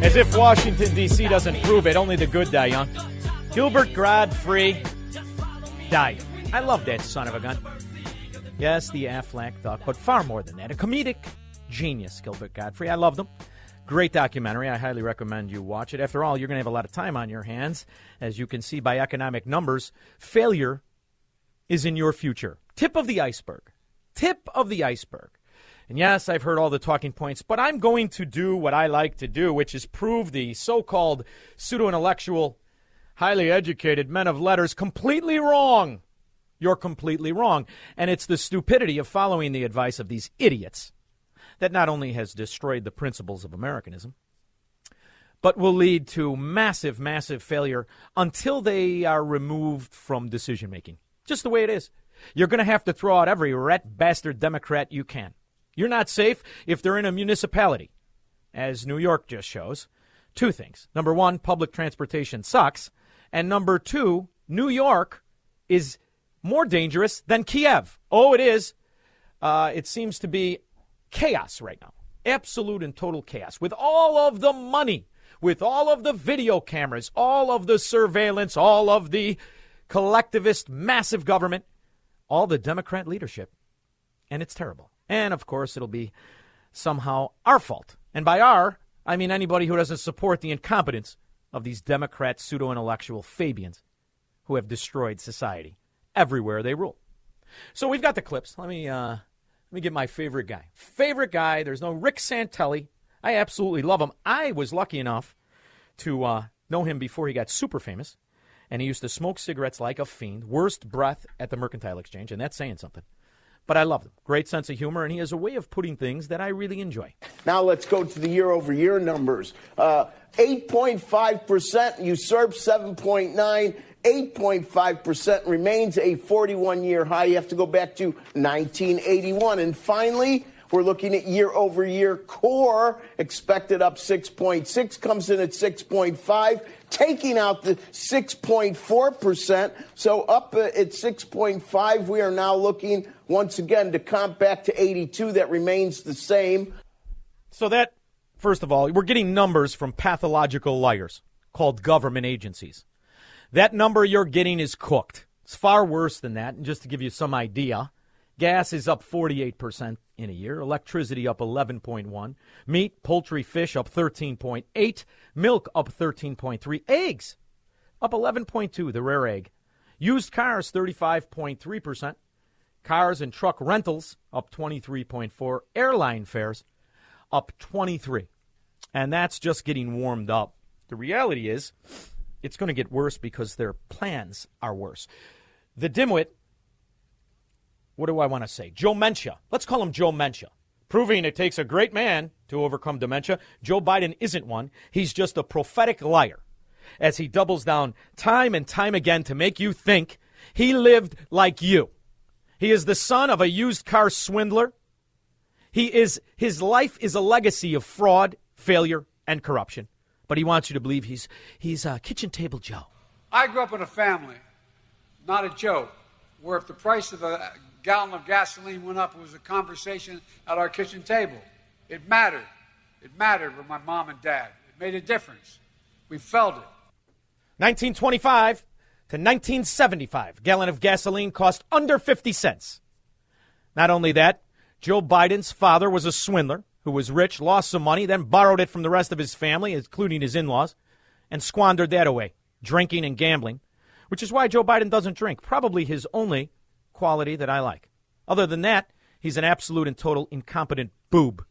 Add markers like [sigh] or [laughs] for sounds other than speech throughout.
As if Washington, D.C. doesn't prove it, only the good die young. Gilbert Gottfried died. I love that son of a gun. Yes, the Aflac duck, but far more than that. A comedic genius, Gilbert Gottfried. I loved him. Great documentary. I highly recommend you watch it. After all, you're going to have a lot of time on your hands. As you can see by economic numbers, failure is in your future. Tip of the iceberg. Tip of the iceberg. And yes, I've heard all the talking points, but I'm going to do what I like to do, which is prove the so called pseudo intellectual, highly educated men of letters completely wrong. You're completely wrong. And it's the stupidity of following the advice of these idiots that not only has destroyed the principles of Americanism, but will lead to massive, massive failure until they are removed from decision making. Just the way it is. You're going to have to throw out every rat bastard Democrat you can. You're not safe if they're in a municipality, as New York just shows. Two things. Number one, public transportation sucks. And number two, New York is more dangerous than Kiev. Oh, it is. Uh, it seems to be chaos right now. Absolute and total chaos. With all of the money, with all of the video cameras, all of the surveillance, all of the collectivist massive government, all the Democrat leadership. And it's terrible. And of course, it'll be somehow our fault. And by our, I mean anybody who doesn't support the incompetence of these Democrat pseudo intellectual Fabians who have destroyed society everywhere they rule. So we've got the clips. Let me uh, let me get my favorite guy. Favorite guy. There's no Rick Santelli. I absolutely love him. I was lucky enough to uh, know him before he got super famous, and he used to smoke cigarettes like a fiend. Worst breath at the Mercantile Exchange, and that's saying something but I love him. Great sense of humor, and he has a way of putting things that I really enjoy. Now let's go to the year over year numbers. Uh, 8.5% usurped 7.9. 8.5% remains a 41 year high. You have to go back to 1981. And finally, we're looking at year over year core expected up 6.6 comes in at 6.5 taking out the 6.4%. So up uh, at 6.5 we are now looking once again to comp back to 82 that remains the same. So that first of all, we're getting numbers from pathological liars called government agencies. That number you're getting is cooked. It's far worse than that. And just to give you some idea, gas is up 48% in a year, electricity up 11.1, meat, poultry, fish up 13.8, milk up 13.3, eggs up 11.2, the rare egg. Used cars 35.3%, cars and truck rentals up 23.4, airline fares up 23. And that's just getting warmed up. The reality is it's going to get worse because their plans are worse. The dimwit what do I want to say? Joe Mentia. Let's call him Joe Mentia. Proving it takes a great man to overcome dementia. Joe Biden isn't one. He's just a prophetic liar as he doubles down time and time again to make you think he lived like you. He is the son of a used car swindler. He is his life is a legacy of fraud, failure, and corruption. But he wants you to believe he's he's a kitchen table Joe. I grew up in a family, not a joke, where if the price of a gallon of gasoline went up, it was a conversation at our kitchen table. It mattered. It mattered with my mom and dad. It made a difference. We felt it. 1925 to 1975, gallon of gasoline cost under 50 cents. Not only that, Joe Biden's father was a swindler. who was rich, lost some money, then borrowed it from the rest of his family, including his in laws, and squandered that away, drinking and gambling, which is why Joe Biden doesn't drink. Probably his only quality that I like. Other than that, he's an absolute and total incompetent boob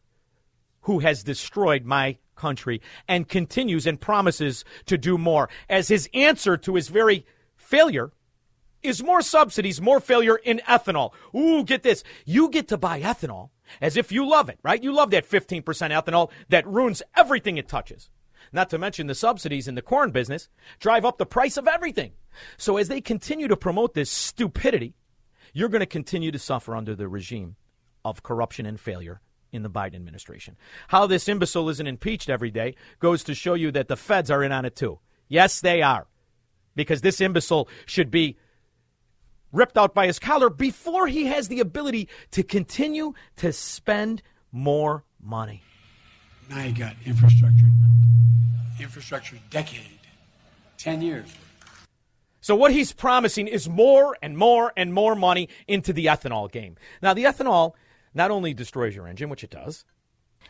who has destroyed my country and continues and promises to do more. As his answer to his very failure is more subsidies, more failure in ethanol. Ooh, get this. You get to buy ethanol as if you love it, right? You love that 15% ethanol that ruins everything it touches. Not to mention the subsidies in the corn business drive up the price of everything. So as they continue to promote this stupidity, you're going to continue to suffer under the regime of corruption and failure in the Biden administration. How this imbecile isn't impeached every day goes to show you that the feds are in on it too. Yes, they are. Because this imbecile should be ripped out by his collar before he has the ability to continue to spend more money. Now you got infrastructure, infrastructure decade, 10 years. So what he's promising is more and more and more money into the ethanol game. Now the ethanol not only destroys your engine, which it does.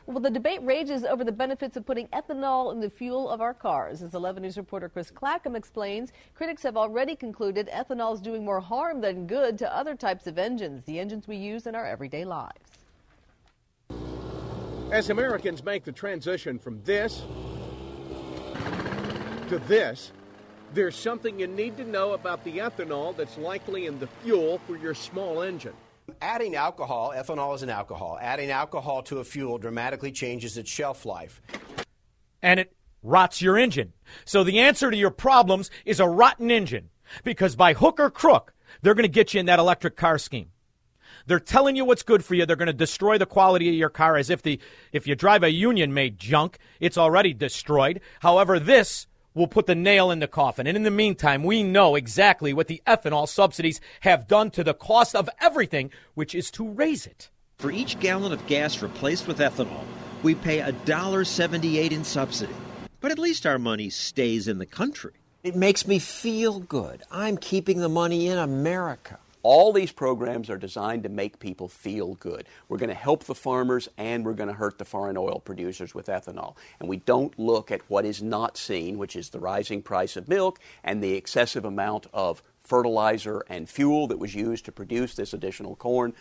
Well, the debate rages over the benefits of putting ethanol in the fuel of our cars. As 11 News reporter Chris Clackham explains, critics have already concluded ethanol is doing more harm than good to other types of engines, the engines we use in our everyday lives. As Americans make the transition from this to this, there's something you need to know about the ethanol that's likely in the fuel for your small engine. Adding alcohol, ethanol is an alcohol, adding alcohol to a fuel dramatically changes its shelf life. And it rots your engine. So the answer to your problems is a rotten engine. Because by hook or crook, they're going to get you in that electric car scheme. They're telling you what's good for you. They're going to destroy the quality of your car as if the if you drive a union made junk, it's already destroyed. However, this will put the nail in the coffin. And in the meantime, we know exactly what the ethanol subsidies have done to the cost of everything, which is to raise it. For each gallon of gas replaced with ethanol, we pay $1.78 in subsidy. But at least our money stays in the country. It makes me feel good. I'm keeping the money in America. All these programs are designed to make people feel good. We're going to help the farmers and we're going to hurt the foreign oil producers with ethanol. And we don't look at what is not seen, which is the rising price of milk and the excessive amount of fertilizer and fuel that was used to produce this additional corn.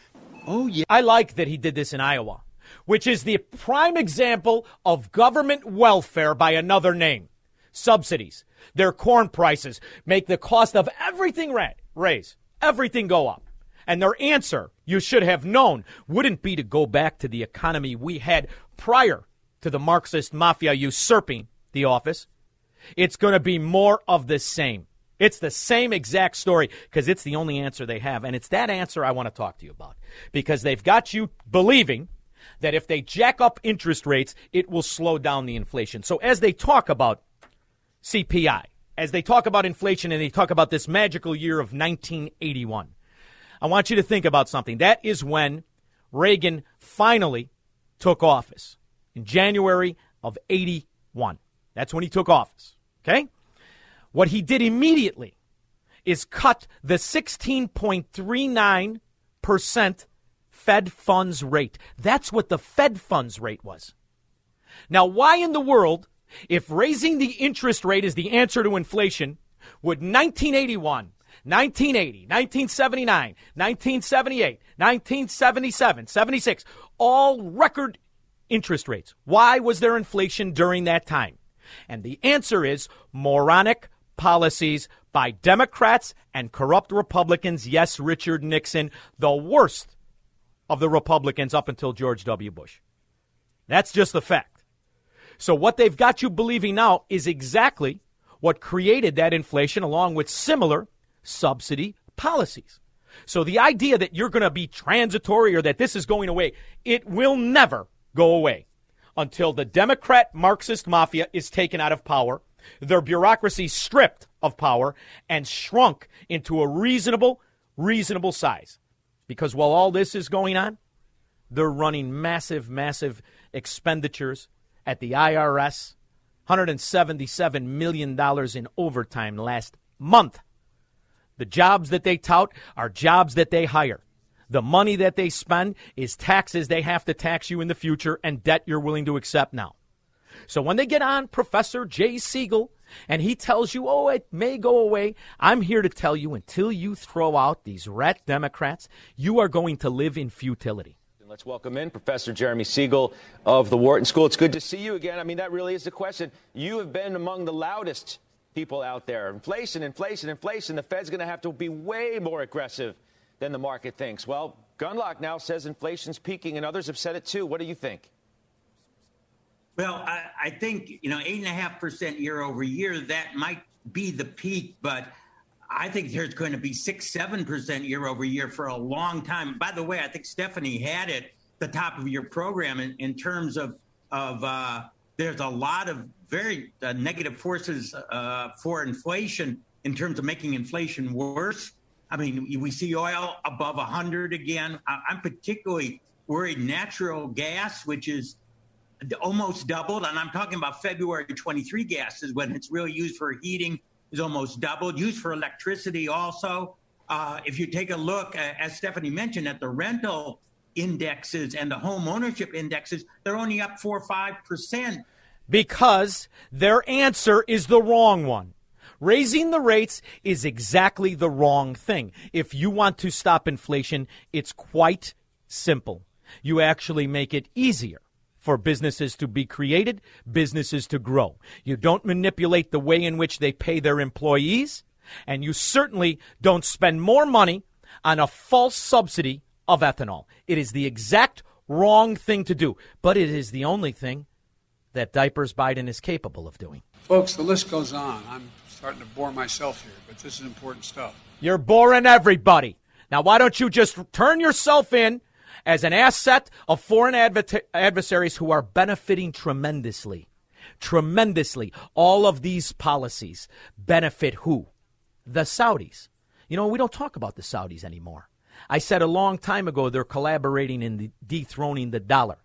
Oh, yeah. I like that he did this in Iowa, which is the prime example of government welfare by another name subsidies. Their corn prices make the cost of everything ra- raise everything go up. And their answer, you should have known, wouldn't be to go back to the economy we had prior to the Marxist mafia usurping the office. It's going to be more of the same. It's the same exact story because it's the only answer they have. And it's that answer I want to talk to you about because they've got you believing that if they jack up interest rates, it will slow down the inflation. So as they talk about CPI, as they talk about inflation and they talk about this magical year of 1981, I want you to think about something. That is when Reagan finally took office in January of 81. That's when he took office. Okay? What he did immediately is cut the 16.39% Fed funds rate. That's what the Fed funds rate was. Now, why in the world if raising the interest rate is the answer to inflation, would 1981, 1980, 1979, 1978, 1977, 76, all record interest rates. Why was there inflation during that time? And the answer is moronic policies by Democrats and corrupt Republicans. Yes, Richard Nixon, the worst of the Republicans up until George W. Bush. That's just the fact. So what they've got you believing now is exactly what created that inflation along with similar subsidy policies. So the idea that you're going to be transitory or that this is going away, it will never go away until the Democrat Marxist mafia is taken out of power, their bureaucracy stripped of power and shrunk into a reasonable, reasonable size. Because while all this is going on, they're running massive, massive expenditures at the IRS, $177 million in overtime last month. The jobs that they tout are jobs that they hire. The money that they spend is taxes they have to tax you in the future and debt you're willing to accept now. So when they get on Professor Jay Siegel and he tells you, oh, it may go away, I'm here to tell you until you throw out these rat Democrats, you are going to live in futility. Let's welcome in Professor Jeremy Siegel of the Wharton School. It's good to see you again. I mean, that really is the question. You have been among the loudest people out there. Inflation, inflation, inflation. The Fed's going to have to be way more aggressive than the market thinks. Well, Gundlach now says inflation's peaking, and others have said it too. What do you think? Well, I, I think, you know, 8.5% year over year, that might be the peak, but I think there's going to be six, seven percent year over year for a long time. By the way, I think Stephanie had it the top of your program in, in terms of of uh, there's a lot of very uh, negative forces uh, for inflation in terms of making inflation worse. I mean, we see oil above 100 again. I'm particularly worried natural gas, which is almost doubled, and I'm talking about February 23 gas is when it's really used for heating is almost doubled. Used for electricity also. Uh, if you take a look, uh, as Stephanie mentioned, at the rental indexes and the home ownership indexes, they're only up four or five percent. Because their answer is the wrong one. Raising the rates is exactly the wrong thing. If you want to stop inflation, it's quite simple. You actually make it easier for businesses to be created, businesses to grow. You don't manipulate the way in which they pay their employees, and you certainly don't spend more money on a false subsidy of ethanol. It is the exact wrong thing to do, but it is the only thing that Diapers Biden is capable of doing. Folks, the list goes on. I'm starting to bore myself here, but this is important stuff. You're boring everybody. Now, why don't you just turn yourself in as an asset of foreign adver- adversaries who are benefiting tremendously. Tremendously. All of these policies benefit who? The Saudis. You know, we don't talk about the Saudis anymore. I said a long time ago they're collaborating in the dethroning the dollar.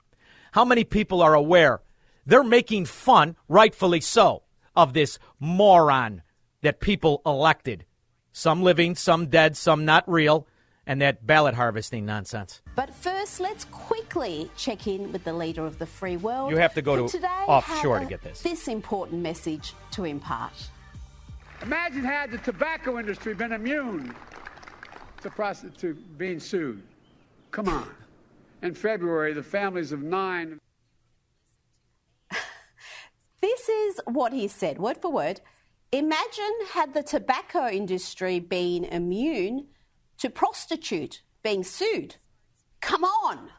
How many people are aware they're making fun, rightfully so, of this moron that people elected? Some living, some dead, some not real and that ballot harvesting nonsense. But first, let's quickly check in with the leader of the free world. You have to go to offshore to get this. This important message to impart. Imagine had the tobacco industry been immune to, prosti- to being sued. Come on. In February, the families of nine. [laughs] this is what he said, word for word. Imagine had the tobacco industry been immune to prostitute being sued. Come on!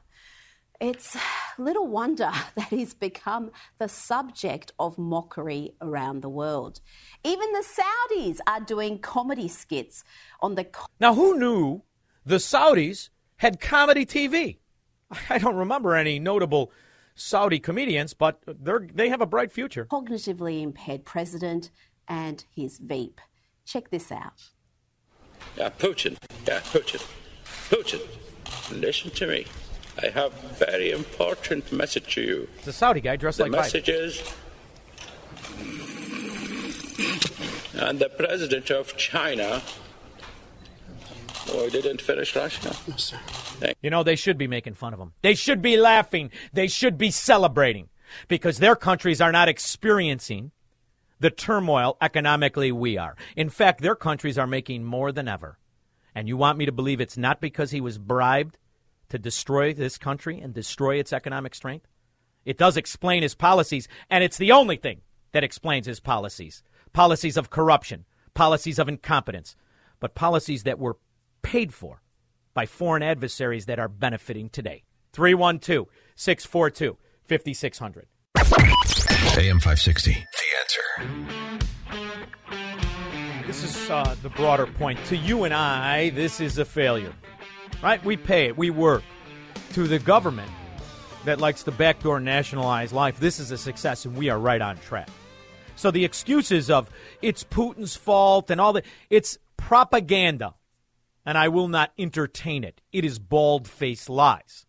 It's little wonder [laughs] that he's become the subject of mockery around the world. Even the Saudis are doing comedy skits on the. Now, who knew the Saudis had comedy TV? I don't remember any notable Saudi comedians, but they have a bright future. Cognitively impaired president and his Veep. Check this out. Yeah, Putin. Yeah, Putin. Putin, listen to me. I have very important message to you. It's a Saudi guy dressed the like message is, and the president of China. Oh, I didn't finish Russia. No, sir. You know, they should be making fun of him. They should be laughing. They should be celebrating because their countries are not experiencing the turmoil economically we are. In fact, their countries are making more than ever. And you want me to believe it's not because he was bribed to destroy this country and destroy its economic strength? It does explain his policies, and it's the only thing that explains his policies policies of corruption, policies of incompetence, but policies that were paid for by foreign adversaries that are benefiting today. 312 642 5600. AM 560 answer. This is uh, the broader point. To you and I, this is a failure. Right? We pay it, we work. To the government that likes to backdoor nationalize life, this is a success, and we are right on track. So the excuses of it's Putin's fault and all that, it's propaganda. And I will not entertain it. It is bald faced lies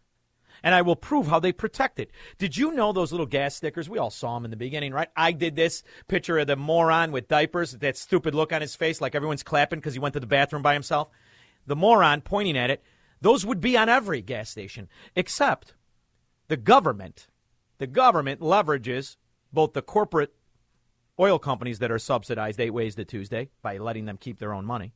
and I will prove how they protect it. Did you know those little gas stickers? We all saw them in the beginning, right? I did this picture of the moron with diapers, that stupid look on his face, like everyone's clapping because he went to the bathroom by himself. The moron pointing at it. Those would be on every gas station, except the government. The government leverages both the corporate oil companies that are subsidized eight ways to Tuesday by letting them keep their own money,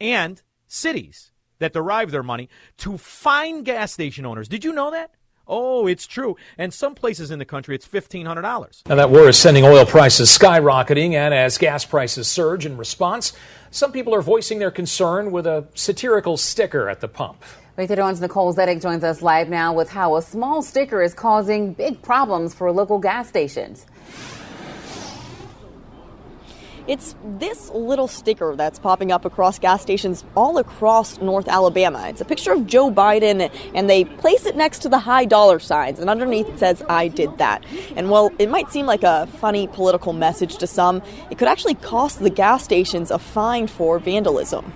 and cities that derive their money to fine gas station owners. Did you know that? Oh, it's true. And some places in the country, it's $1,500. Now, that war is sending oil prices skyrocketing, and as gas prices surge in response, some people are voicing their concern with a satirical sticker at the pump. Victor Dawn's Nicole Zedek joins us live now with how a small sticker is causing big problems for local gas stations. It's this little sticker that's popping up across gas stations all across North Alabama. It's a picture of Joe Biden, and they place it next to the high dollar signs, and underneath it says, I did that. And while it might seem like a funny political message to some, it could actually cost the gas stations a fine for vandalism.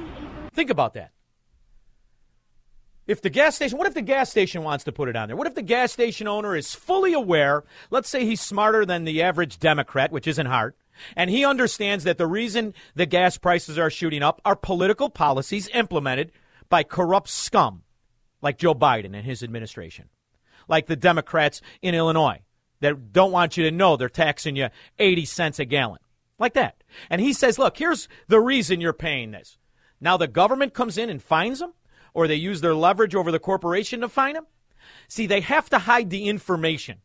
Think about that. If the gas station, what if the gas station wants to put it on there? What if the gas station owner is fully aware, let's say he's smarter than the average Democrat, which isn't hard, and he understands that the reason the gas prices are shooting up are political policies implemented by corrupt scum like Joe Biden and his administration, like the Democrats in Illinois that don't want you to know they're taxing you 80 cents a gallon, like that. And he says, look, here's the reason you're paying this. Now the government comes in and fines them, or they use their leverage over the corporation to fine them. See, they have to hide the information,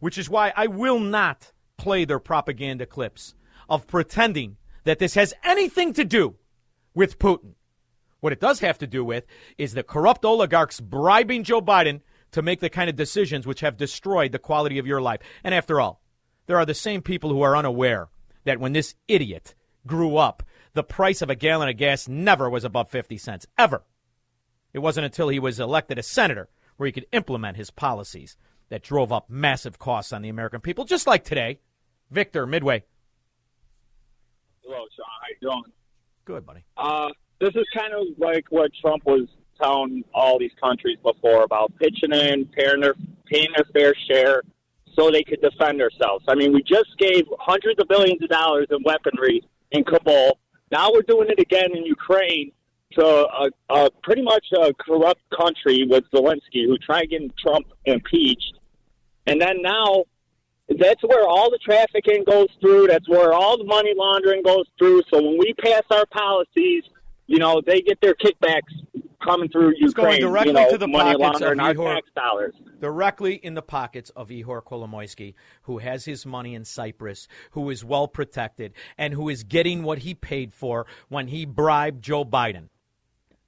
which is why I will not play their propaganda clips of pretending that this has anything to do with Putin. What it does have to do with is the corrupt oligarchs bribing Joe Biden to make the kind of decisions which have destroyed the quality of your life. And after all, there are the same people who are unaware that when this idiot grew up, the price of a gallon of gas never was above 50 cents, ever. It wasn't until he was elected a senator where he could implement his policies that drove up massive costs on the American people, just like today. Victor, Midway. Hello, Shaun. How you doing? Good, buddy. Uh, this is kind of like what Trump was telling all these countries before about pitching in, paying their, paying their fair share so they could defend themselves. I mean, we just gave hundreds of billions of dollars in weaponry in Kabul. Now we're doing it again in Ukraine to a, a pretty much a corrupt country with Zelensky, who tried getting Trump impeached. And then now that's where all the trafficking goes through. That's where all the money laundering goes through. So when we pass our policies, you know, they get their kickbacks coming through It's going directly you know, to the money pockets of our Ihor, tax dollars. directly in the pockets of Ihor Kolomoisky, who has his money in Cyprus, who is well protected, and who is getting what he paid for when he bribed Joe Biden.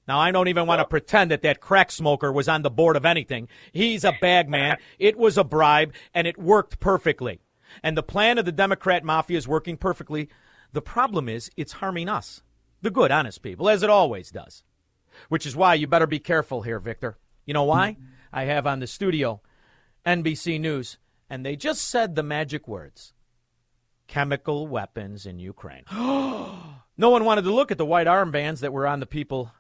Now, I don't even want to pretend that that crack smoker was on the board of anything. He's a bag man. [laughs] It was a bribe, and it worked perfectly. And the plan of the Democrat mafia is working perfectly. The problem is it's harming us, the good, honest people, as it always does. Which is why you better be careful here, Victor. You know why? Mm-hmm. I have on the studio NBC News, and they just said the magic words chemical weapons in Ukraine. [gasps] no one wanted to look at the white armbands that were on the people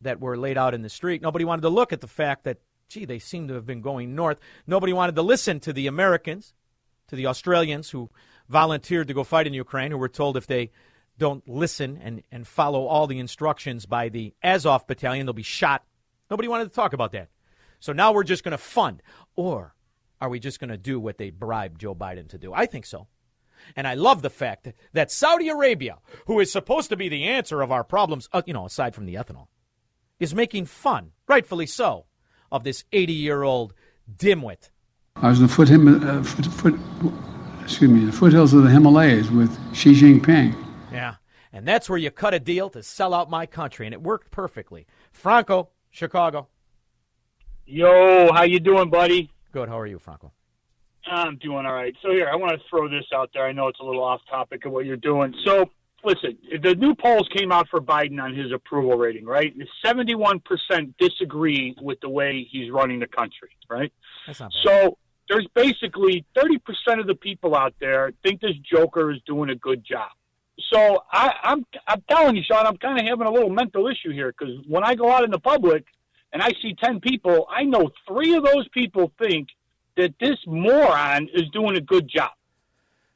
that were laid out in the street. Nobody wanted to look at the fact that, gee, they seem to have been going north. Nobody wanted to listen to the Americans, to the Australians who volunteered to go fight in Ukraine, who were told if they don't listen and, and follow all the instructions by the Azov battalion, they'll be shot. Nobody wanted to talk about that. So now we're just going to fund. Or are we just going to do what they bribed Joe Biden to do? I think so. And I love the fact that Saudi Arabia, who is supposed to be the answer of our problems, uh, you know, aside from the ethanol, is making fun, rightfully so, of this 80 year old dimwit. I was in the foot, Him- uh, foot, foot, excuse me, the foothills of the Himalayas with Xi Jinping. Yeah. And that's where you cut a deal to sell out my country, and it worked perfectly. Franco, Chicago. Yo, how you doing, buddy? Good. How are you, Franco? I'm doing all right. So here, I want to throw this out there. I know it's a little off topic of what you're doing. So listen, the new polls came out for Biden on his approval rating, right? Seventy-one percent disagree with the way he's running the country, right? That's not So there's basically thirty percent of the people out there think this Joker is doing a good job. So I, I'm I'm telling you, Shaun, I'm kind of having a little mental issue here because when I go out in the public and I see ten people, I know three of those people think that this moron is doing a good job.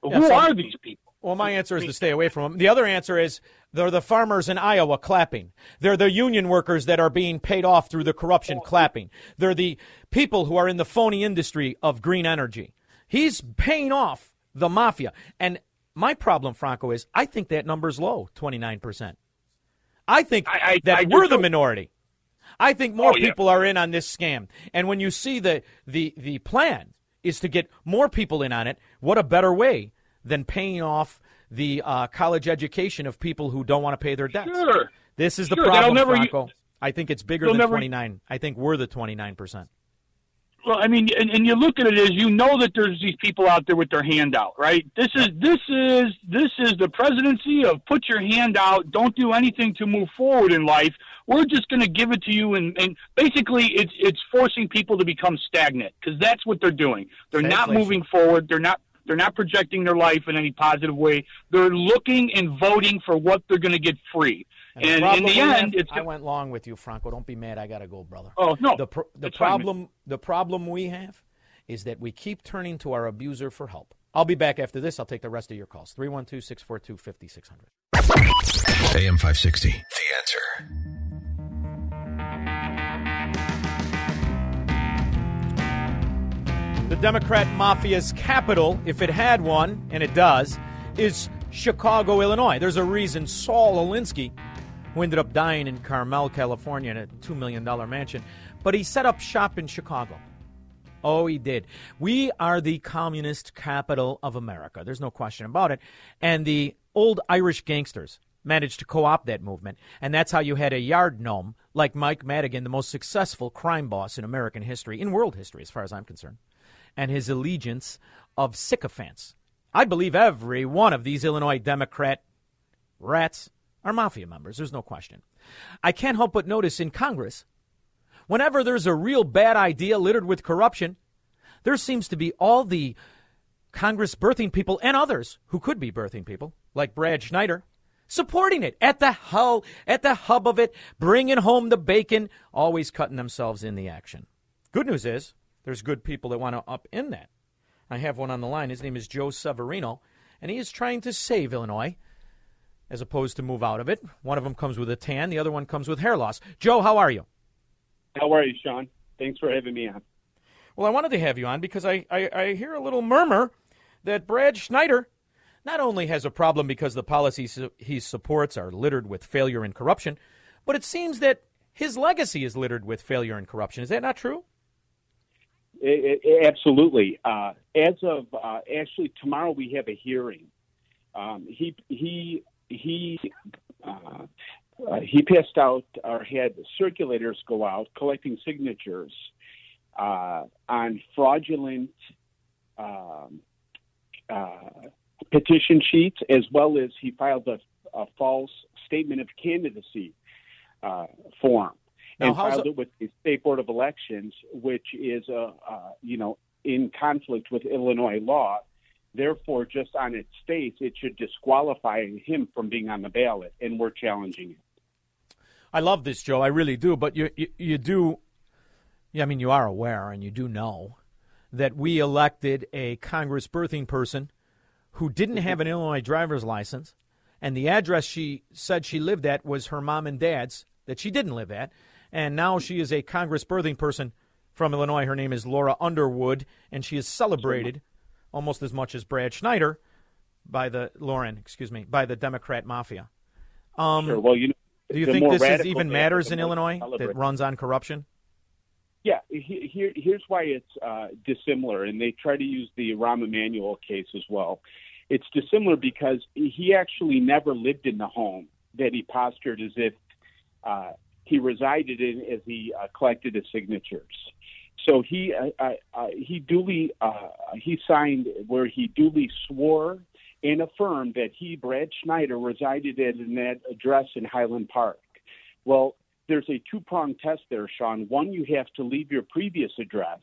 Yeah, who so- are these people? Well, my answer is to stay away from them. The other answer is They're the farmers in Iowa clapping. They're the union workers that are being paid off through the corruption oh, clapping. They're the people who are in the phony industry of green energy. He's paying off the mafia. And my problem, Franco, is I think that number's low, 29%. I think I- I- that I we're the minority. I think more Oh, yeah. people are in on this scam. And when you see the, the, the plan is to get more people in on it, what a better way than paying off the uh, college education of people who don't want to pay their debts. Sure. This is the Sure, problem, Franco. I think it's bigger than never- 29. I think we're the 29%. Well, I mean, and, and you look at it as you know that there's these people out there with their hand out, right? This is this is this is the presidency of put your hand out, don't do anything to move forward in life. We're just going to give it to you, and, and basically, it's it's forcing people to become stagnant because that's what they're doing. They're not moving forward. They're not they're not projecting their life in any positive way. They're looking and voting for what they're going to get free. And, the And, in the end, have- it's I went long with you, Franco. Don't be mad. I gotta go, brother. Oh, no. The pro- the That's fine, problem the problem we have is that we keep turning to our abuser for help. I'll be back after this. I'll take the rest of your calls. 312-642-5600. AM 560. The answer. The Democrat mafia's capital, if it had one, and it does, is Chicago, Illinois. There's a reason Saul Alinsky, who ended up dying in Carmel, California, in a $2 million mansion, but he set up shop in Chicago. Oh, he did. We are the communist capital of America. There's no question about it. And the old Irish gangsters managed to co opt that movement. And that's how you had a yard gnome like Mike Madigan, the most successful crime boss in American history, in world history, as far as I'm concerned, and his allegiance of sycophants. I believe every one of these Illinois Democrat rats are mafia members. There's no question. I can't help but notice in Congress, whenever there's a real bad idea littered with corruption, there seems to be all the Congress birthing people and others who could be birthing people, like Brad Schneider, supporting it at the hull, at the hub of it, bringing home the bacon, always cutting themselves in the action. Good news is there's good people that want to up in that. I have one on the line. His name is Joe Severino, and he is trying to save Illinois as opposed to move out of it. One of them comes with a tan, the other one comes with hair loss. Joe, how are you? How are you, Shaun? Thanks for having me on. Well, I wanted to have you on because I, I, I hear a little murmur that Brad Schneider not only has a problem because the policies he supports are littered with failure and corruption, but it seems that his legacy is littered with failure and corruption. Is that not true? I- I- absolutely. Uh, as of uh, actually tomorrow, we have a hearing. Um, he he he uh, uh, he passed out or had circulators go out collecting signatures uh, on fraudulent um, uh, petition sheets, as well as he filed a, a false statement of candidacy form Now, and filed it- it with the state board of elections, which is uh, uh, you know in conflict with Illinois law. Therefore, just on its face, it should disqualify him from being on the ballot, and we're challenging it. I love this, Joe. I really do. But you, you, you do, yeah, I mean, you are aware and you do know that we elected a Congress birthing person who didn't have an Illinois driver's license, and the address she said she lived at was her mom and dad's that she didn't live at. And now she is a Congress birthing person from Illinois. Her name is Lauren Underwood, and she is celebrated almost as much as Brad Schneider by the Lauren, excuse me, by the Democrat mafia. Um, Sure. Well, you know, do you think this is even matters in Illinois that runs on corruption? Yeah, he- here, here's why it's uh, dissimilar, and they try to use the Rahm Emanuel case as well. It's dissimilar because he actually never lived in the home that he postured as if uh, he resided in as he uh, collected his signatures. So he uh, uh, uh, he duly uh, he signed where he duly swore and affirmed that he Brad Schneider resided at an address in Highland Park. Well, there's a two pronged test there, Shaun. One, you have to leave your previous address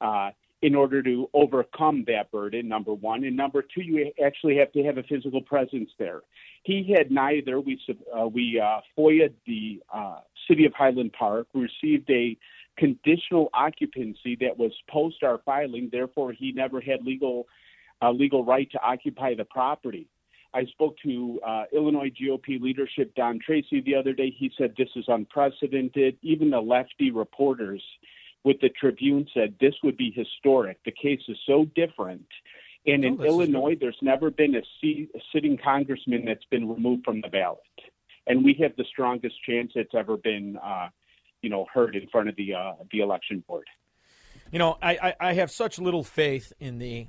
uh, in order to overcome that burden, number one. And number two, you actually have to have a physical presence there. He had neither. We, uh, we uh, FOIA'd the uh, city of Highland Park, received a conditional occupancy that was post our filing, therefore, he never had legal, uh, legal right to occupy the property. I spoke to uh, Illinois GOP leadership Don Tracy the other day. He said this is unprecedented. Even the lefty reporters with the Tribune said this would be historic. The case is so different. And in Oh, Illinois, there's never been a, seat, a sitting congressman that's been removed from the ballot. And we have the strongest chance it's ever been, uh, you know, heard in front of the uh, the election board. You know, I, I, I have such little faith in the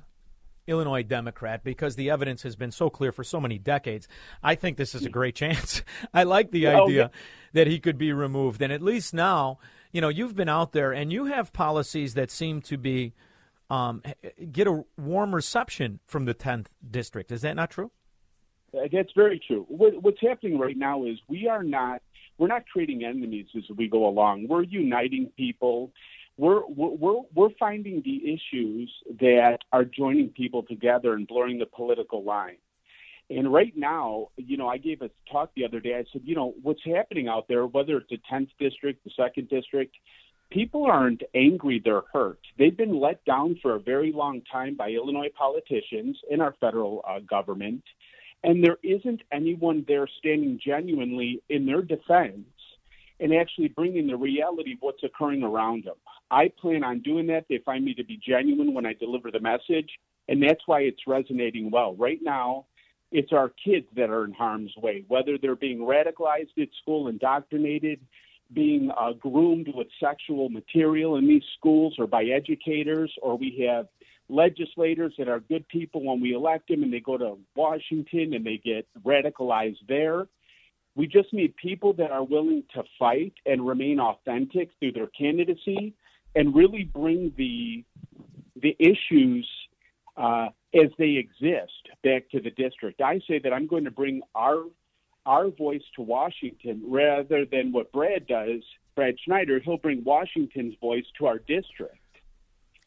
Illinois Democrat because the evidence has been so clear for so many decades. I think this is a great chance. [laughs] I like the Oh, idea yeah. that he could be removed. And at least now, you know, you've been out there and you have policies that seem to be um, get a warm reception from the 10th district. Is that not true? Uh, That's very true. What, what's happening right now is we are not we're not creating enemies as we go along. We're uniting people. We're we're we're finding the issues that are joining people together and blurring the political line. And right now, you know, I gave a talk the other day. I said, you know, what's happening out there, whether it's the 10th district, the second district, people aren't angry, they're hurt. They've been let down for a very long time by Illinois politicians and our federal uh, government. And there isn't anyone there standing genuinely in their defense and actually bringing the reality of what's occurring around them. I plan on doing that. They find me to be genuine when I deliver the message, and that's why it's resonating well. Right now, it's our kids that are in harm's way, whether they're being radicalized at school, indoctrinated, being uh, groomed with sexual material in these schools or by educators, or we have legislators that are good people when we elect them and they go to Washington and they get radicalized there. We just need people that are willing to fight and remain authentic through their candidacy and really bring the the issues uh, as they exist back to the district. I say that I'm going to bring our our voice to Washington rather than what Brad does. Brad Schneider, he'll bring Washington's voice to our district.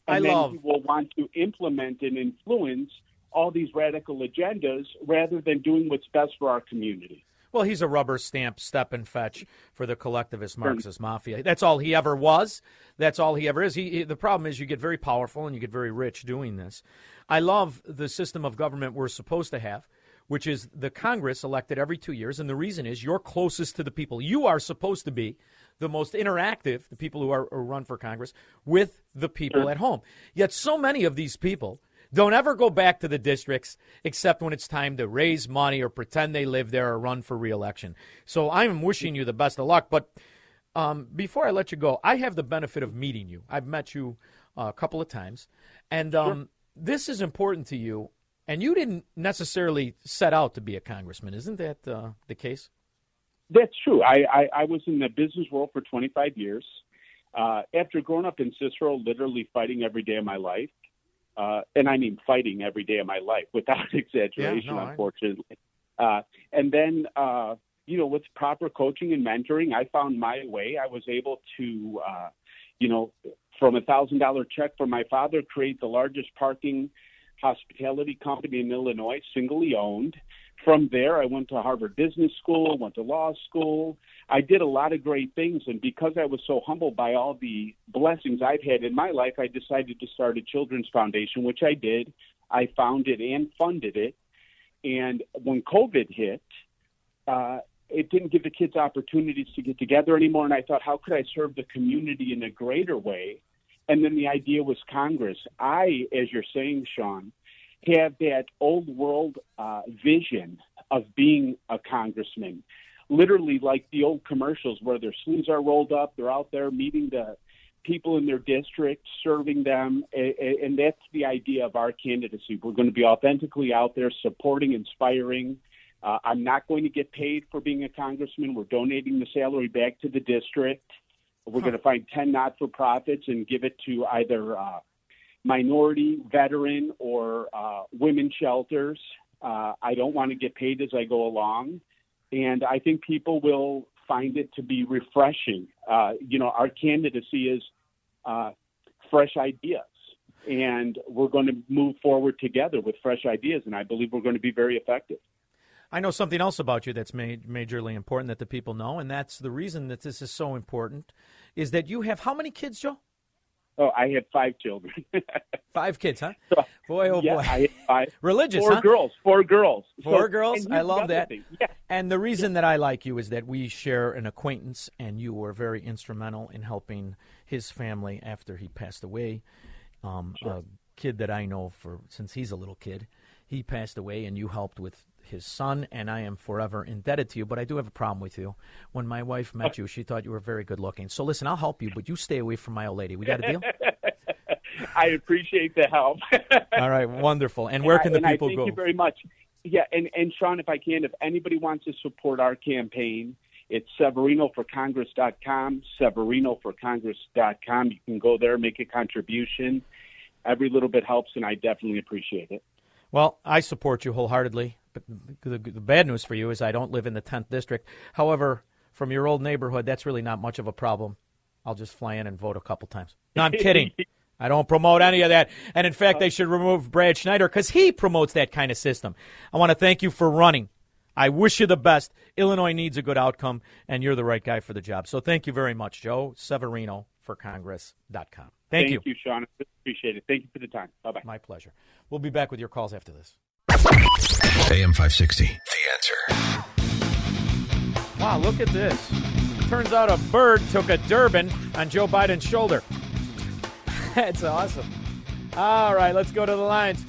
And I then love- he will want to implement and influence all these radical agendas rather than doing what's best for our community. Well, he's a rubber stamp step and fetch for the collectivist hmm. Marxist mafia. That's all he ever was. That's all he ever is. He, he- the problem is you get very powerful and you get very rich doing this. I love the system of government we're supposed to have, which is the Congress elected every two years, and the reason is you're closest to the people. You are supposed to be the most interactive, the people who are who run for Congress, with the people at home. Yet so many of these people don't ever go back to the districts except when it's time to raise money or pretend they live there or run for reelection. So I'm wishing you the best of luck. But um, before I let you go, I have the benefit of meeting you. I've met you uh, a couple of times, and um, this is important to you. And you didn't necessarily set out to be a congressman, isn't that uh, the case? That's true. I, I, I was in the business world for 25 years. Uh, after growing up in Cicero, literally fighting every day of my life, uh, and I mean fighting every day of my life without [laughs] exaggeration, no, I- unfortunately. Uh, and then, uh, you know, with proper coaching and mentoring, I found my way. I was able to, uh, you know, from a thousand dollar check from my father, create the largest parking hospitality company in Illinois, singly owned. From there, I went to Harvard Business School, went to law school. I did a lot of great things, and because I was so humbled by all the blessings I've had in my life, I decided to start a children's foundation, which I did. I founded and funded it. And when COVID hit, uh, it didn't give the kids opportunities to get together anymore. And I thought, how could I serve the community in a greater way? And then the idea was Congress. I, as you're saying, Shaun, have that old world uh, vision of being a congressman. Literally, like the old commercials where their sleeves are rolled up, they're out there meeting the people in their district, serving them. And that's the idea of our candidacy. We're going to be authentically out there, supporting, inspiring. Uh, I'm not going to get paid for being a congressman. We're donating the salary back to the district. We're going to find 10 not for profits and give it to either uh, minority, veteran, or uh, women shelters. Uh, I don't want to get paid as I go along. And I think people will find it to be refreshing. Uh, you know, our candidacy is uh, fresh ideas. And we're going to move forward together with fresh ideas. And I believe we're going to be very effective. I know something else about you that's ma- majorly important that the people know, and that's the reason that this is so important, is that you have how many kids, Joe? Oh, I had five children. [laughs] Five kids, huh? Boy, oh yeah, boy. I, I, Religious, Four huh? girls. Four girls. Four So- girls. I love that. Yeah. And the reason that I like you is that we share an acquaintance, and you were very instrumental in helping his family after he passed away. Um, A kid that I know for since he's a little kid, he passed away, and you helped with his son, and I am forever indebted to you. But I do have a problem with you. When my wife met you, she thought you were very good looking. So listen, I'll help you, but you stay away from my old lady. We got a deal? [laughs] I appreciate the help. [laughs] All right, wonderful. And where can the and I people thank go? Thank you very much. Yeah, and, and Shaun, if I can, if anybody wants to support our campaign, it's SeverinoForCongress.com, SeverinoForCongress.com. You can go there, make a contribution. Every little bit helps, and I definitely appreciate it. Well, I support you wholeheartedly. But the, the bad news for you is I don't live in the 10th district. However, from your old neighborhood, that's really not much of a problem. I'll just fly in and vote a couple times. No, I'm kidding. [laughs] I don't promote any of that. And in fact, they uh-huh. should remove Brad Schneider because he promotes that kind of system. I want to thank you for running. I wish you the best. Illinois needs a good outcome, and you're the right guy for the job. So thank you very much, Joe Severino for Congress.com. Thank, you. Thank you, Shaun. Appreciate it. Thank you for the time. Bye bye. My pleasure. We'll be back with your calls after this. AM 560. The answer. Wow, look at this. Turns out a bird took a Durbin on Joe Biden's shoulder. [laughs] That's awesome. All right, let's go to the lines.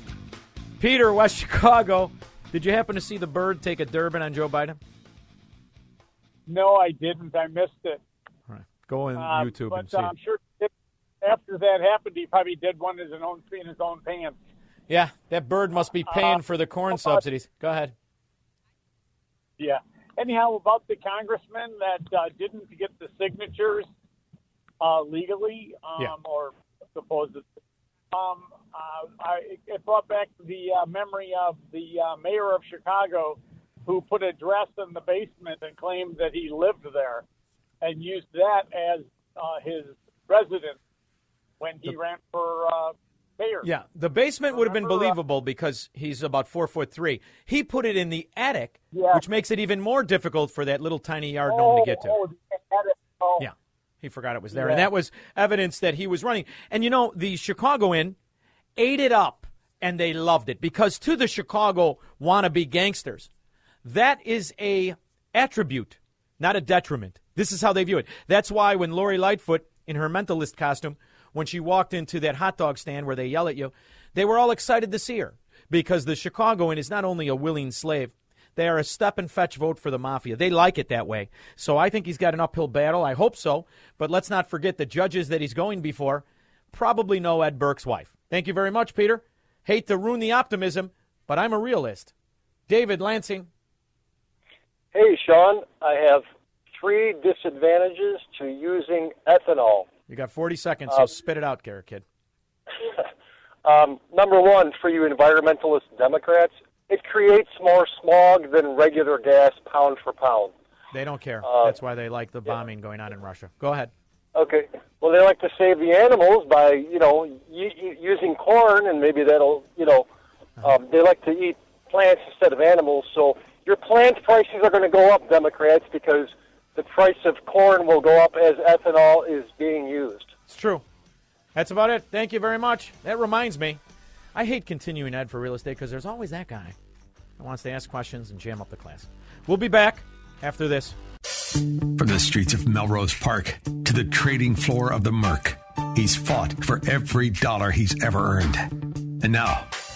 Peter, West Chicago. Did you happen to see the bird take a Durbin on Joe Biden? No, I didn't. I missed it. Go on Uh, YouTube but and see. uh, I'm sure if, after that happened, he probably did one in his own in his own pants. Yeah, that bird must be paying Uh, for the corn about- subsidies. Go ahead. Yeah. Anyhow, about the congressman that uh, didn't get the signatures uh, legally, um, Yeah. or supposedly, um, uh, I, it brought back the uh, memory of the uh, mayor of Chicago who put a dress in the basement and claimed that he lived there, and used that as uh, his residence when he ran for Yeah, the basement would have been uh, believable because he's about four foot three. He put it in the attic, Yeah. which makes it even more difficult for that little tiny yard gnome to get to. Oh, attic. Oh. Yeah. He forgot it was there. Yeah. And that was evidence that he was running. And you know, the Chicagoan ate it up and they loved it because to the Chicago wannabe gangsters, that is a attribute, not a detriment. This is how they view it. That's why when Lori Lightfoot in her mentalist costume, when she walked into that hot dog stand where they yell at you, they were all excited to see her because the Chicagoan is not only a willing slave, they are a step and fetch vote for the mafia. They like it that way. So I think he's got an uphill battle. I hope so. But let's not forget the judges that he's going before probably know Ed Burke's wife. Thank you very much, Peter. Hate to ruin the optimism, but I'm a realist. David Lansing. Hey, Shaun, I have three disadvantages to using ethanol. You got 40 seconds, so Uh, spit it out, Garrett Kid. [laughs] Um, number one, for you environmentalist Democrats, it creates more smog than regular gas pound for pound. They don't care. Uh, That's why they like the bombing going on in Russia. Go ahead. Okay. Well, they like to save the animals by, you know, y- y- using corn, and maybe that'll, you know, um, they like to eat plants instead of animals. So your plant prices are going to go up, Democrats, because the price of corn will go up as ethanol is being used. It's true. That's about it. Thank you very much. That reminds me, I hate continuing ed for real estate because there's always that guy that wants to ask questions and jam up the class. We'll be back after this. From the streets of Melrose Park to the trading floor of the Merc, he's fought for every dollar he's ever earned. And now,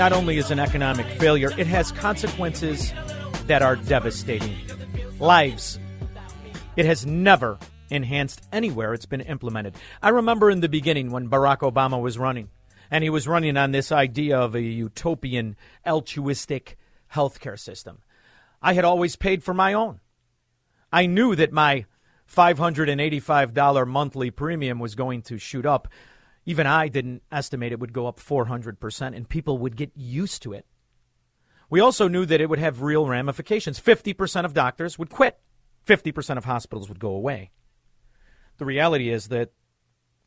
not only is an economic failure, it has consequences that are devastating. Lives. It has never enhanced anywhere it's been implemented. I remember in the beginning when Barack Obama was running, and he was running on this idea of a utopian, altruistic healthcare system. I had always paid for my own. I knew that my $585 monthly premium was going to shoot up. Even I didn't estimate it would go up 400%, and people would get used to it. We also knew that it would have real ramifications. 50% of doctors would quit, 50% of hospitals would go away. The reality is that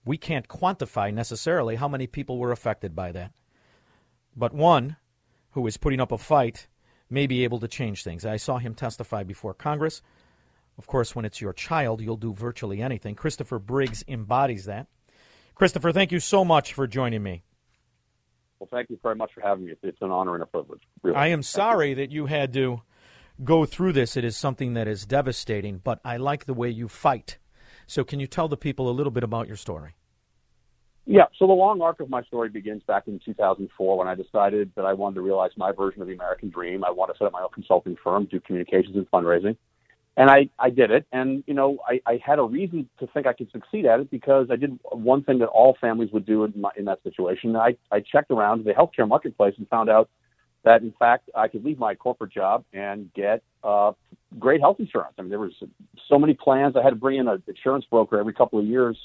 we can't quantify necessarily how many people were affected by that. But one who is putting up a fight may be able to change things. I saw him testify before Congress. Of course, when it's your child, you'll do virtually anything. Christopher Briggs embodies that. Christopher, thank you so much for joining me. Well, thank you very much for having me. It's an honor and a privilege. Really. I am sorry that you had to go through this. It is something that is devastating, but I like the way you fight. So, can you tell the people a little bit about your story? Yeah, so the long arc of my story begins back in 2004 when I decided that I wanted to realize my version of the American dream. I wanted to set up my own consulting firm, do communications and fundraising. And I, I did it. And, you know, I, I had a reason to think I could succeed at it because I did one thing that all families would do in, my, in that situation. I, I checked around the healthcare marketplace and found out that, in fact, I could leave my corporate job and get uh, great health insurance. I mean, there was so many plans. I had to bring in an insurance broker every couple of years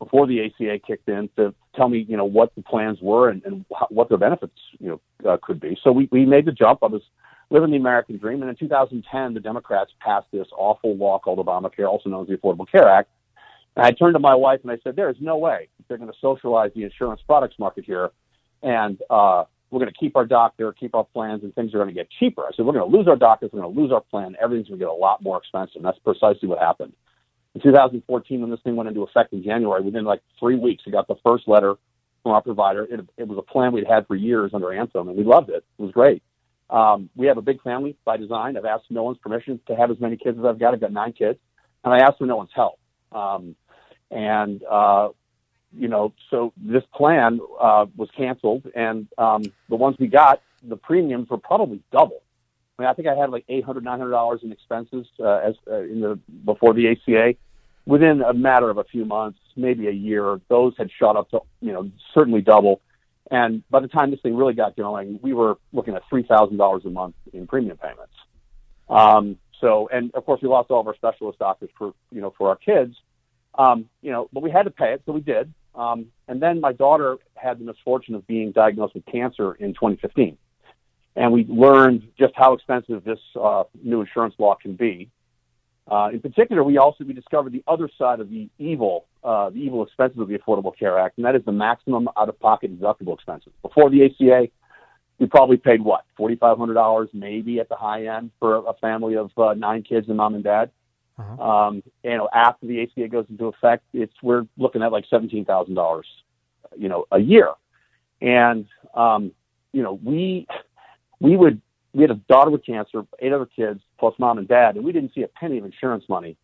before the ACA kicked in to tell me, you know, what the plans were and, and what their benefits, you know, uh, could be. So we, we made the jump. I was living the American dream. And in 2010, the Democrats passed this awful law called Obamacare, also known as the Affordable Care Act. And I turned to my wife and I said, there is no way they're going to socialize the insurance products market here. And, uh, we're going to keep our doctor, keep our plans, and things are going to get cheaper. I said, we're going to lose our doctors, we're going to lose our plan, everything's going to get a lot more expensive. And that's precisely what happened. In 2014, when this thing went into effect in January, within like three weeks, we got the first letter from our provider. It, it was a plan we'd had for years under Anthem, and we loved it. It was great. Um, we have a big family by design. I've asked no one's permission to have as many kids as I've got. I've got nine kids, and I asked for no one's help. Um, and uh, you know, so this plan uh, was canceled, and um, the ones we got, the premiums were probably double. I mean, I think I had like eight hundred, nine hundred dollars in expenses uh, as uh, in the before the ACA within a matter of a few months, maybe a year, those had shot up to, you know, certainly double. And by the time this thing really got going, we were looking at $3,000 a month in premium payments. Um, so, and of course we lost all of our specialist doctors for, you know, for our kids. Um, you know, but we had to pay it, so we did. Um, and then my daughter had the misfortune of being diagnosed with cancer in 2015. And we learned just how expensive this uh, new insurance law can be. Uh, in particular, we also we discovered the other side of the evil, uh, the evil expenses of the Affordable Care Act, and that is the maximum out-of-pocket deductible expenses. Before the ACA, we probably paid what forty five hundred dollars, maybe at the high end, for a family of uh, nine kids and mom and dad. Uh-huh. Um, you know, after the ACA goes into effect, it's we're looking at like seventeen thousand dollars, you know, a year, and um, you know we we would we had a daughter with cancer, eight other kids, plus mom and dad, and we didn't see a penny of insurance money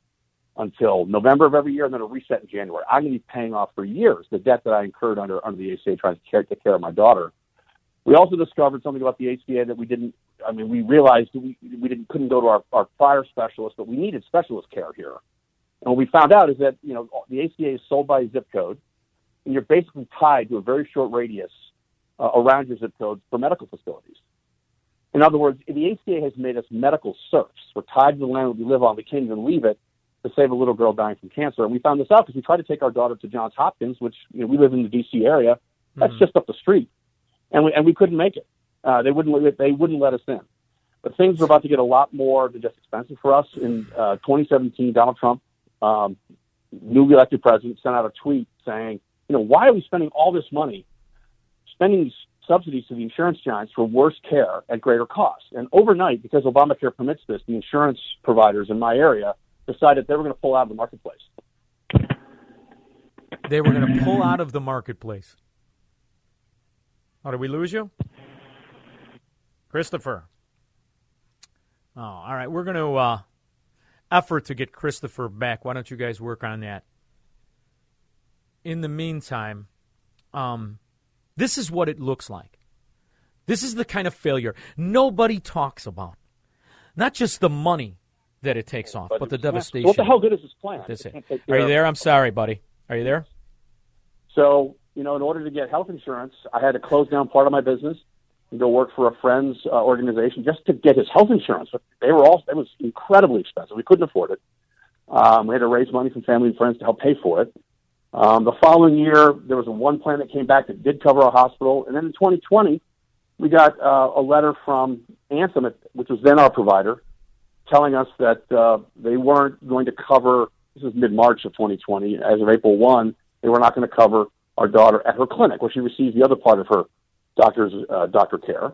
until November of every year, and then a reset in January. I'm going to be paying off for years the debt that I incurred under under the ACA trying to care, take care of my daughter. We also discovered something about the ACA that we didn't. I mean, we realized we we didn't couldn't go to our, our fire specialist, but we needed specialist care here. And what we found out is that you know the ACA is sold by zip code, and you're basically tied to a very short radius uh, around your zip code for medical facilities. In other words, the ACA has made us medical serfs. We're tied to the land that we live on. We can't even leave it to save a little girl dying from cancer. And we found this out because we tried to take our daughter to Johns Hopkins, which you know, we live in the D.C. area. That's mm-hmm. just up the street, and we and we couldn't make it. Uh, they wouldn't they wouldn't let us in. But things were about to get a lot more than just expensive for us. In uh, 2017, Donald Trump, um, newly elected president, sent out a tweet saying, you know, why are we spending all this money spending these subsidies to the insurance giants for worse care at greater cost. And overnight, because Obamacare permits this, the insurance providers in my area decided they were going to pull out of the marketplace. They were going to pull out of the marketplace. Oh, did we lose you? Christopher. Oh, all right. We're going to uh, effort to get Christopher back. Why don't you guys work on that? In the meantime, um, this is what it looks like. This is the kind of failure nobody talks about. Not just the money that it takes off, but, but the devastation. What the hell good is this plan? It. Are you there? I'm sorry, buddy. Are you there? So, you know, in order to get health insurance, I had to close down part of my business and go work for a friend's uh, organization just to get his health insurance. They were all, it was incredibly expensive. We couldn't afford it. Um, we had to raise money from family and friends to help pay for it. Um, the following year, there was a one plan that came back that did cover our hospital, and then in 2020, we got uh, a letter from Anthem, which was then our provider, telling us that uh, they weren't going to cover. This is mid March of 2020. As of April 1, they were not going to cover our daughter at her clinic, where she received the other part of her doctor's uh, doctor care.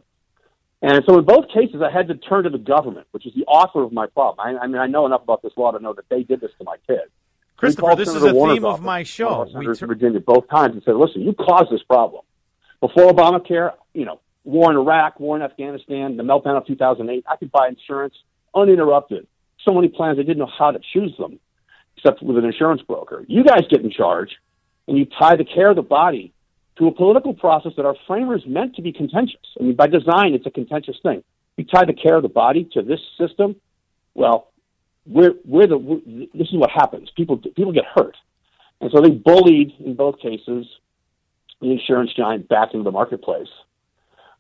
And so in both cases, I had to turn to the government, which is the author of my problem. I, I mean, I know enough about this law to know that they did this to my kid. Christopher, this is a theme of my show. We tur- Virginia both times and said, "Listen, you caused this problem." Before Obamacare, you know, war in Iraq, war in Afghanistan, the meltdown of 2008, I could buy insurance uninterrupted. So many plans, I didn't know how to choose them, except with an insurance broker. You guys get in charge, and you tie the care of the body to a political process that our framers meant to be contentious. I mean, by design, it's a contentious thing. You tie the care of the body to this system. Well, we're, we're the we're, this is what happens. People people get hurt, and so they bullied in both cases the insurance giant back into the marketplace.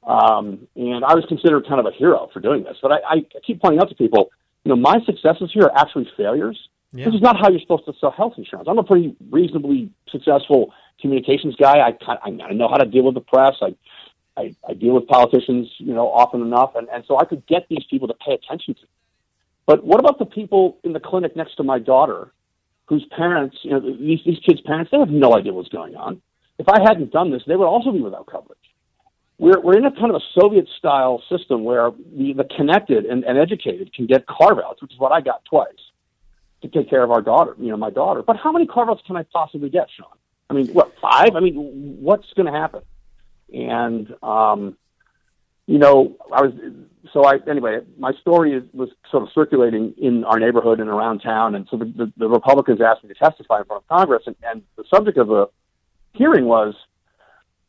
Um, and I was considered kind of a hero for doing this. But I, I keep pointing out to people, you know, my successes here are actually failures. Yeah. This is not how you're supposed to sell health insurance. I'm a pretty reasonably successful communications guy. I kind I know how to deal with the press. I, I I deal with politicians, you know, often enough, and and so I could get these people to pay attention to. Me. But what about the people in the clinic next to my daughter, whose parents, you know, these these kids' parents, they have no idea what's going on. If I hadn't done this, they would also be without coverage. We're we're in a kind of a Soviet style system where the, the connected and, and educated can get carve outs, which is what I got twice to take care of our daughter, you know, my daughter. But how many carve outs can I possibly get, Shaun? I mean, what five? I mean, what's going to happen? And um, you know, I was so I anyway. My story is, was sort of circulating in our neighborhood and around town, and so the, the, the Republicans asked me to testify in front of Congress, and, and the subject of the hearing was,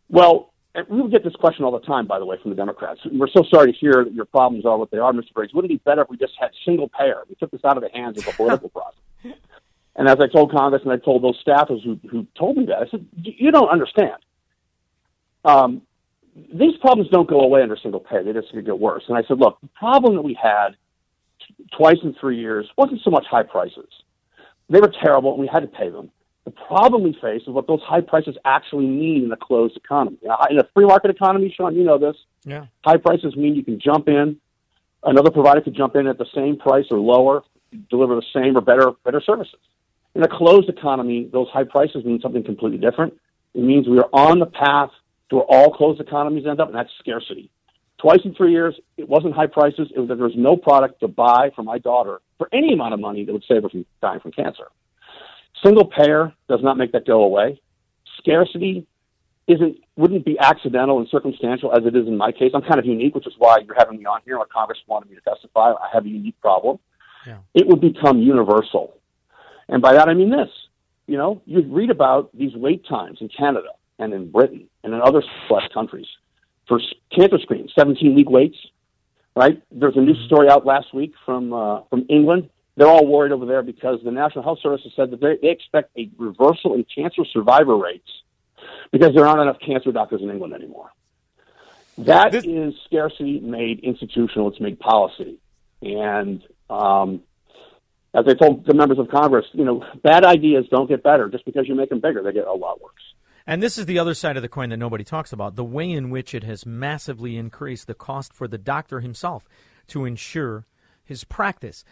well. And we would get this question all the time, by the way, from the Democrats. We're so sorry to hear that your problems are what they are, Mr. Briggs. Wouldn't it be better if we just had single payer? We took this out of the hands of the political [laughs] process. And as I told Congress and I told those staffers who, who told me that, I said, you don't understand. Um, these problems don't go away under single payer. They just get worse. And I said, look, the problem that we had twice in three years wasn't so much high prices. They were terrible, and we had to pay them. The problem we face is what those high prices actually mean in a closed economy. In a free market economy, Shaun, you know this. Yeah. High prices mean you can jump in, another provider could jump in at the same price or lower, deliver the same or better better services. In a closed economy, those high prices mean something completely different. It means we are on the path to where all closed economies end up, and that's scarcity. Twice in three years, it wasn't high prices. It was that there was no product to buy for my daughter for any amount of money that would save her from dying from cancer. Single payer does not make that go away. Scarcity isn't wouldn't be accidental and circumstantial as it is in my case. I'm kind of unique, which is why you're having me on here. Like Congress wanted me to testify. I have a unique problem. Yeah. It would become universal, and by that I mean this. You know, you read about these wait times in Canada and in Britain and in other West countries for cancer screenings, 17 week waits. Right? There's a new story out last week from uh, from England they're all worried over there because the National Health Service has said that they, they expect a reversal in cancer survivor rates because there aren't enough cancer doctors in England anymore. That this- is scarcity made institutional. It's made policy. And um, as I told the members of Congress, you know, bad ideas don't get better just because you make them bigger. They get a lot worse. And this is the other side of the coin that nobody talks about the way in which it has massively increased the cost for the doctor himself to ensure his practice.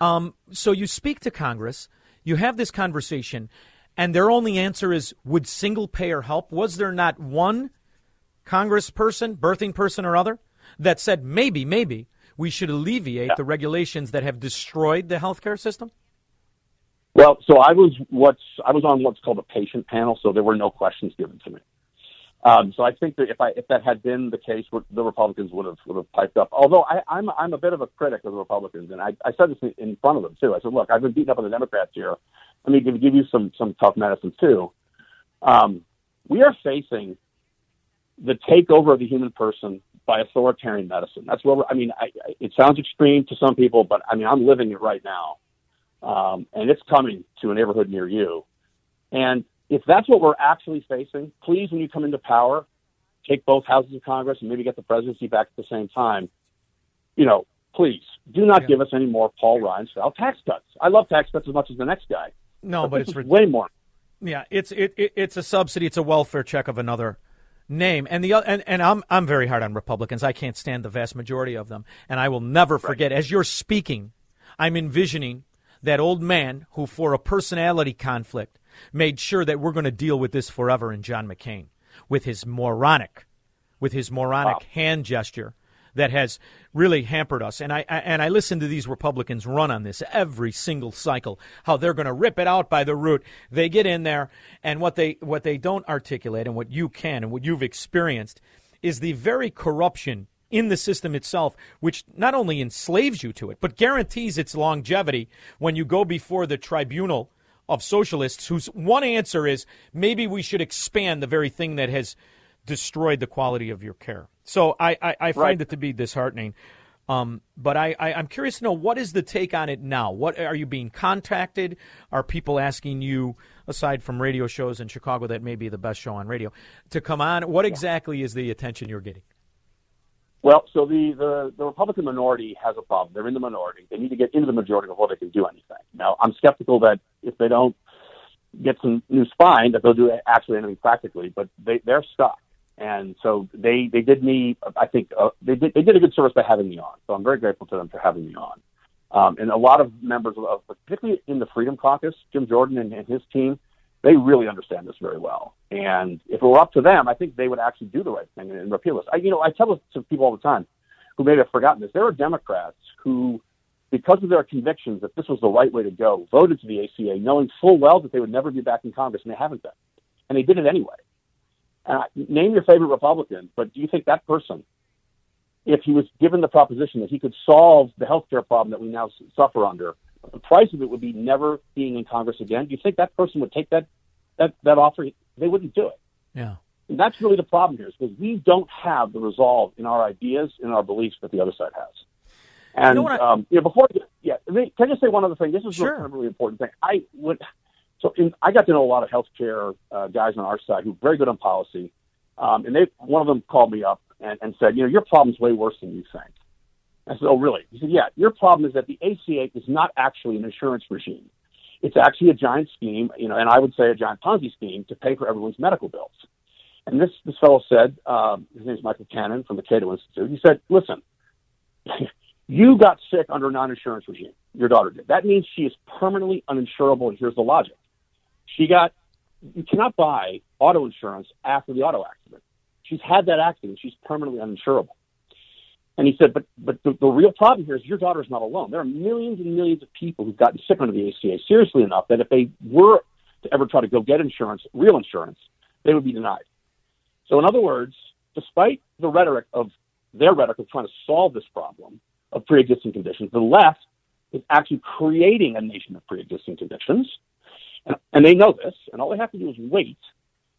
Um, so you speak to Congress, you have this conversation, and their only answer is would single payer help? Was there not one congressperson, birthing person or other, that said maybe, maybe we should alleviate Yeah. the regulations that have destroyed the healthcare system? Well, so I was what's I was on what's called a patient panel, so there were no questions given to me. Um, so I think that if I if that had been the case, the Republicans would have would have piped up. Although I, I'm I'm a bit of a critic of the Republicans, and I, I said this in front of them too. I said, look, I've been beaten up on the Democrats here. Let me give, give you some some tough medicine too. Um, we are facing the takeover of the human person by authoritarian medicine. That's we're, I mean, I, I, it sounds extreme to some people, but I mean, I'm living it right now, um, and it's coming to a neighborhood near you. And if that's what we're actually facing, please, when you come into power, take both houses of Congress and maybe get the presidency back at the same time. You know, please do not give us any more Paul Ryan style tax cuts. I love tax cuts as much as the next guy. No, but, this it's is way more. Yeah, it's it, it it's a subsidy. It's a welfare check of another name. And the and, and I'm I'm very hard on Republicans. I can't stand the vast majority of them, and I will never forget. As you're speaking, I'm envisioning that old man who, for a personality conflict, made sure that we're going to deal with this forever in John McCain with his moronic, with his moronic wow. hand gesture that has really hampered us. And I, I, and I listen to these Republicans run on this every single cycle, how they're going to rip it out by the root. They get in there, and what they what they don't articulate, and what you can and what you've experienced, is the very corruption in the system itself, which not only enslaves you to it, but guarantees its longevity when you go before the tribunal of socialists, whose one answer is maybe we should expand the very thing that has destroyed the quality of your care. So I, I, I find right. it to be disheartening. Um, but I, I, am curious to know what is the take on it now? What are you being contacted? Are people asking you, aside from radio shows in Chicago that may be the best show on radio, to come on? What exactly is the attention you're getting? Well, so the, the, the Republican minority has a problem. They're in the minority. They need to get into the majority before they can do anything. Now, I'm skeptical that if they don't get some new spine, that they'll do actually anything practically. But they they're stuck, and so they they did me. I think uh, they did they did a good service by having me on. So I'm very grateful to them for having me on. Um, and a lot of members of, particularly in the Freedom Caucus, Jim Jordan and, and his team, they really understand this very well. And if it were up to them, I think they would actually do the right thing and, repeal this. I, you know, I tell this to people all the time who may have forgotten this. There are Democrats who, because of their convictions that this was the right way to go, voted to the ACA, knowing full well that they would never be back in Congress, and they haven't been. And they did it anyway. Uh, name your favorite Republican, but do you think that person, if he was given the proposition that he could solve the health care problem that we now suffer under, the price of it would be never being in Congress again. Do you think that person would take that that that offer? They wouldn't do it. Yeah. And that's really the problem here, is because we don't have the resolve in our ideas, in our beliefs that the other side has. And you know, I, um, you know before, yeah, can I just say one other thing? This is sure. a really important thing. I would, so in, I got to know a lot of healthcare uh, guys on our side who are very good on policy, um, and they one of them called me up and, and said, you know, your problem's way worse than you think. I said, Oh, really? He said, Yeah, your problem is that the ACA is not actually an insurance regime. It's actually a giant scheme, you know, and I would say a giant Ponzi scheme to pay for everyone's medical bills. And this, this fellow said, um, his name is Michael Cannon from the Cato Institute. He said, Listen, [laughs] you got sick under a non insurance regime. Your daughter did. That means she is permanently uninsurable. And here's the logic she got, you cannot buy auto insurance after the auto accident. She's had that accident. She's permanently uninsurable. And he said, but but the, the real problem here is your daughter is not alone. There are millions and millions of people who've gotten sick under the ACA seriously enough that if they were to ever try to go get insurance, real insurance, they would be denied. So in other words, despite the rhetoric of their rhetoric of trying to solve this problem of pre-existing conditions, the left is actually creating a nation of pre-existing conditions. And, and they know this, and all they have to do is wait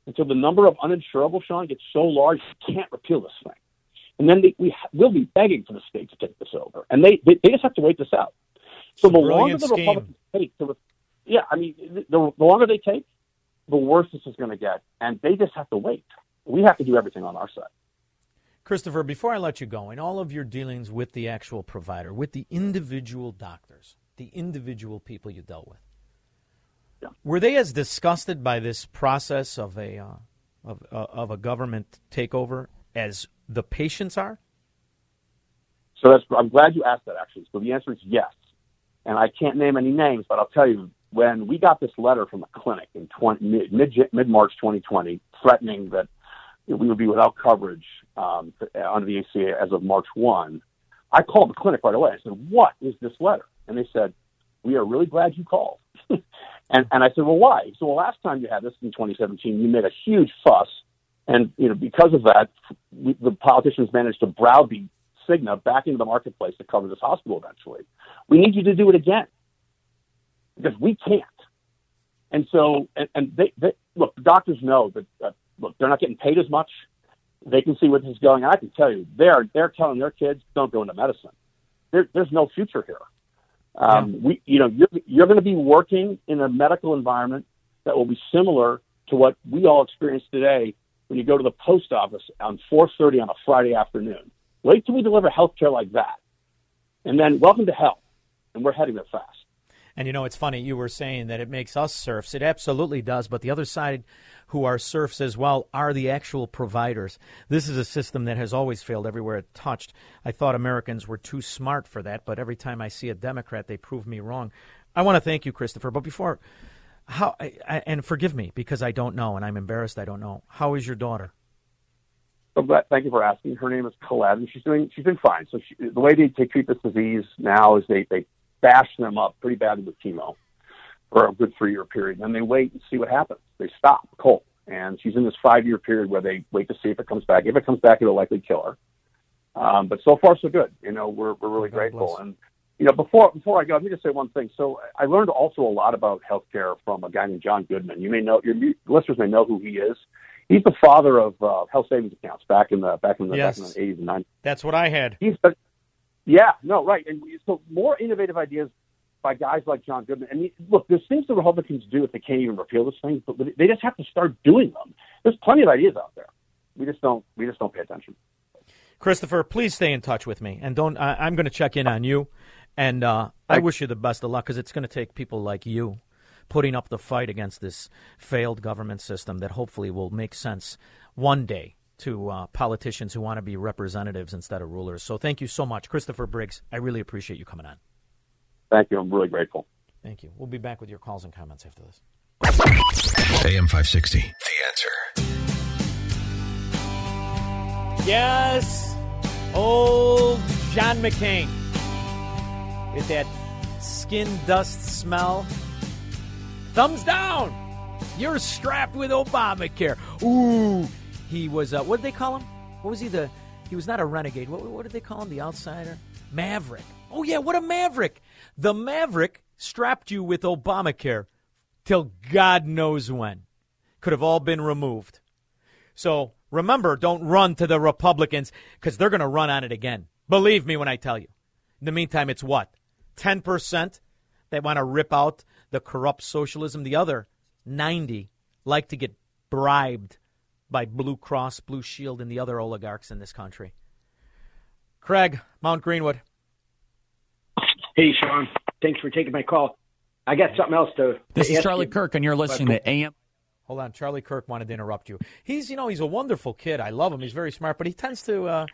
until the number of uninsurable, Shaun, gets so large you can't repeal this thing and then they, we will be begging for the state to take this over, and they they, they just have to wait this out. So the longer the scheme. Republicans take, to, yeah, I mean, the, the longer they take, the worse this is going to get, and they just have to wait. We have to do everything on our side. Christopher, before I let you go, in all of your dealings with the actual provider, with the individual doctors, the individual people you dealt with, yeah. were they as disgusted by this process of a uh, of, uh, of a government takeover as the patients are? So that's I'm glad you asked that actually. So the answer is yes. And I can't name any names, but I'll tell you when we got this letter from a clinic in 20, mid mid March 2020, threatening that we would be without coverage um, under the ACA as of March 1, I called the clinic right away. I said, "What is this letter?" And they said, "We are really glad you called." [laughs] and and I said, "Well, why?" So, well, last time you had this in 2017, you made a huge fuss and you know, because of that, we, the politicians managed to browbeat Cigna back into the marketplace to cover this hospital eventually. We need you to do it again because we can't. And so, and, and they, they look, doctors know that uh, look, they're not getting paid as much. They can see where this is going. And I can tell you, they're they're telling their kids don't go into medicine. There, there's no future here. Um, yeah. We, you know, you're you're going to be working in a medical environment that will be similar to what we all experience today when you go to the post office on 4:30 on a Friday afternoon. Wait till we deliver health care like that, and then welcome to hell. And we're heading there fast. And you know, it's funny, you were saying that it makes us serfs. It absolutely does. But the other side, who are serfs as well, are the actual providers. This is a system that has always failed everywhere it touched. I thought Americans were too smart for that, but every time I see a Democrat, they prove me wrong. I want to thank you, Christopher. But before, how, I, and forgive me because I don't know, and I'm embarrassed I don't know. How is your daughter? Glad, thank you for asking. Her name is Colette, and she's doing she's been fine. So she, the way they, they treat this disease now is they they bash them up pretty badly with chemo for a good three year period, and then they wait and see what happens. They stop cold, and she's in this five year period where they wait to see if it comes back. If it comes back, it'll likely kill her. Um, but so far, so good. You know, we're we're really God grateful. bless. And you know, before before I go, let me just say one thing. So I learned also a lot about healthcare from a guy named John Goodman. You may know your listeners may know who he is. He's the father of uh, health savings accounts back in the back in the Yes. back in the eighties and nineties. That's what I had. He's yeah, no, right. And so more innovative ideas by guys like John Goodman. And he- look, there's things the Republicans do if they can't even repeal this thing, but they just have to start doing them. There's plenty of ideas out there. We just don't. We just don't pay attention. Christopher, please stay in touch with me, and don't. I, I'm going to check in on you, and uh, I wish you the best of luck because it's going to take people like you putting up the fight against this failed government system that hopefully will make sense one day to uh, politicians who want to be representatives instead of rulers. So thank you so much, Christopher Briggs. I really appreciate you coming on. Thank you. I'm really grateful. Thank you. We'll be back with your calls and comments after this. AM 560. The answer. Yes, old John McCain with that skin dust smell. Thumbs down. You're strapped with Obamacare. Ooh, he was. Uh, what did they call him? What was he? The he was not a renegade. What, what did they call him? The outsider, maverick. Oh yeah, what a maverick! The maverick strapped you with Obamacare till God knows when. Could have all been removed. So remember, don't run to the Republicans because they're going to run on it again. Believe me when I tell you. In the meantime, it's what? 10% that want to rip out the corrupt socialism. The other 90 like to get bribed by Blue Cross, Blue Shield, and the other oligarchs in this country. Craig, Mount Greenwood. Hey, Shaun. Thanks for taking my call. I got something else to. This to is ask Charlie you. Kirk, and you're listening to AM. Hold on, Charlie Kirk wanted to interrupt you. He's, you know, he's a wonderful kid. I love him. He's very smart, but he tends to uh,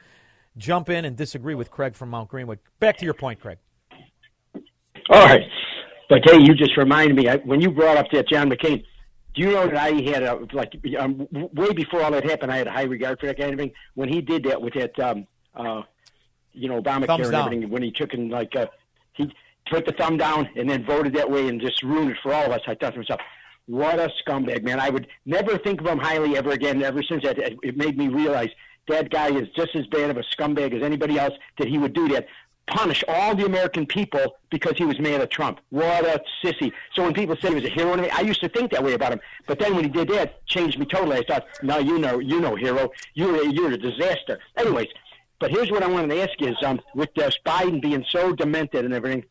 jump in and disagree with Craig from Mount Greenwood. Back to your point, Craig. All right. But hey, you just reminded me I, when you brought up that John McCain. Do you know that I had a like um, way before all that happened? I had a high regard for that kind of thing. When he did that with that, um, uh, you know, Obamacare and everything. When he took and like uh, he put the thumb down and then voted that way and just ruined it for all of us. I thought to myself, what a scumbag, man! I would never think of him highly ever again. Ever since that, it it made me realize that guy is just as bad of a scumbag as anybody else. That he would do that, punish all the American people because he was mad at Trump. What a sissy! So when people say he was a hero I used to think that way about him. But then when he did that, changed me totally. I thought, no, you know, you know, hero, you're a, you're a disaster. Anyways, but here's what I wanted to ask you: is um, with uh, Biden being so demented and everything,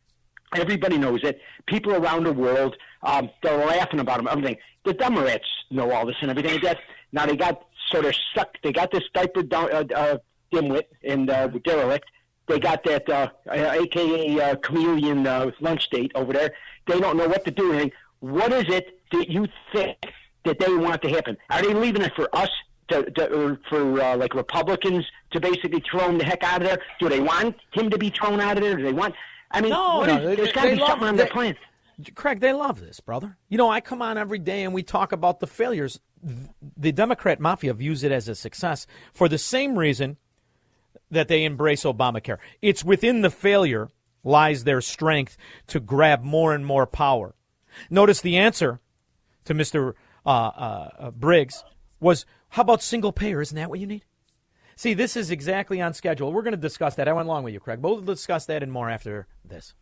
everybody knows it. People around the world, um, they're laughing about him. Everything. The Democrats know all this and everything like that. Now they got sort of stuck. They got this diaper down, uh, uh, dimwit and uh, derelict. They got that, uh, uh, AKA uh, chameleon uh, lunch date over there. They don't know what to do. And what is it that you think that they want to happen? Are they leaving it for us to, to or for uh, like Republicans to basically throw him the heck out of there? Do they want him to be thrown out of there? Do they want? I mean, No, what no, is- there's got to be love- something on their plan. Craig, they love this, brother. You know, I come on every day and we talk about the failures. The Democrat mafia views it as a success for the same reason that they embrace Obamacare. It's within the failure lies their strength to grab more and more power. Notice the answer to Mr. Uh, uh, uh, Briggs was, "How about single payer? Isn't that what you need?" See, this is exactly on schedule. We're going to discuss that. I went along with you, Craig. But we'll discuss that and more after this.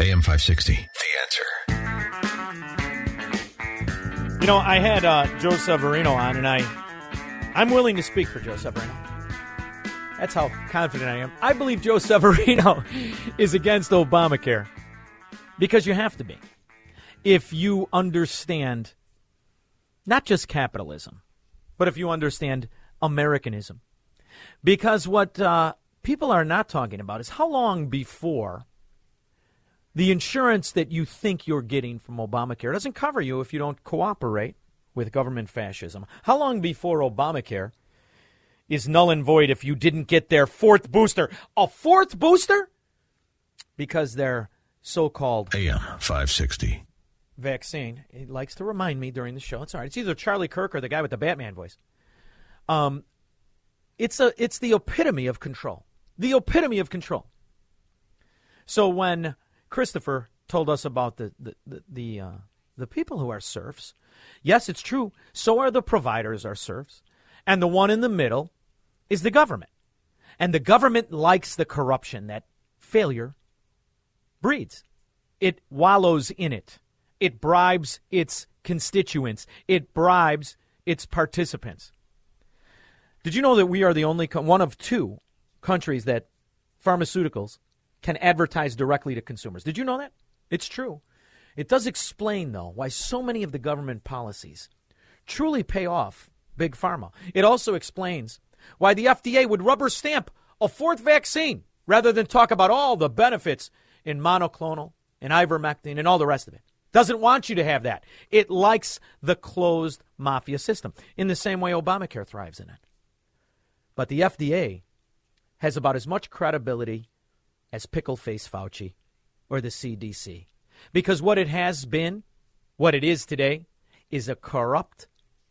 AM 560. The answer. You know, I had uh, Joe Severino on, and I, I'm willing to speak for Joe Severino. That's how confident I am. I believe Joe Severino [laughs] is against Obamacare because you have to be. If you understand not just capitalism, but if you understand Americanism. Because what uh, people are not talking about is how long before the insurance that you think you're getting from Obamacare doesn't cover you if you don't cooperate with government fascism. How long before Obamacare is null and void if you didn't get their fourth booster? A fourth booster? Because their so called AM 560. vaccine, he likes to remind me during the show. It's all right. It's either Charlie Kirk or the guy with the Batman voice. Um, it's a it's the epitome of control. The epitome of control. So when Christopher told us about the the the the, uh, the people who are serfs, yes, it's true. So are the providers are serfs, and the one in the middle is the government, and the government likes the corruption that failure breeds. It wallows in it. It bribes its constituents. It bribes its participants. Did you know that we are the only co- one of two countries that pharmaceuticals can advertise directly to consumers? Did you know that? It's true. It does explain, though, why so many of the government policies truly pay off big pharma. It also explains why the FDA would rubber stamp a fourth vaccine rather than talk about all the benefits in monoclonal and ivermectin and all the rest of it. Doesn't want you to have that. It likes the closed mafia system in the same way Obamacare thrives in it. But the FDA has about as much credibility as pickle face Fauci or the CDC. Because what it has been, what it is today, is a corrupt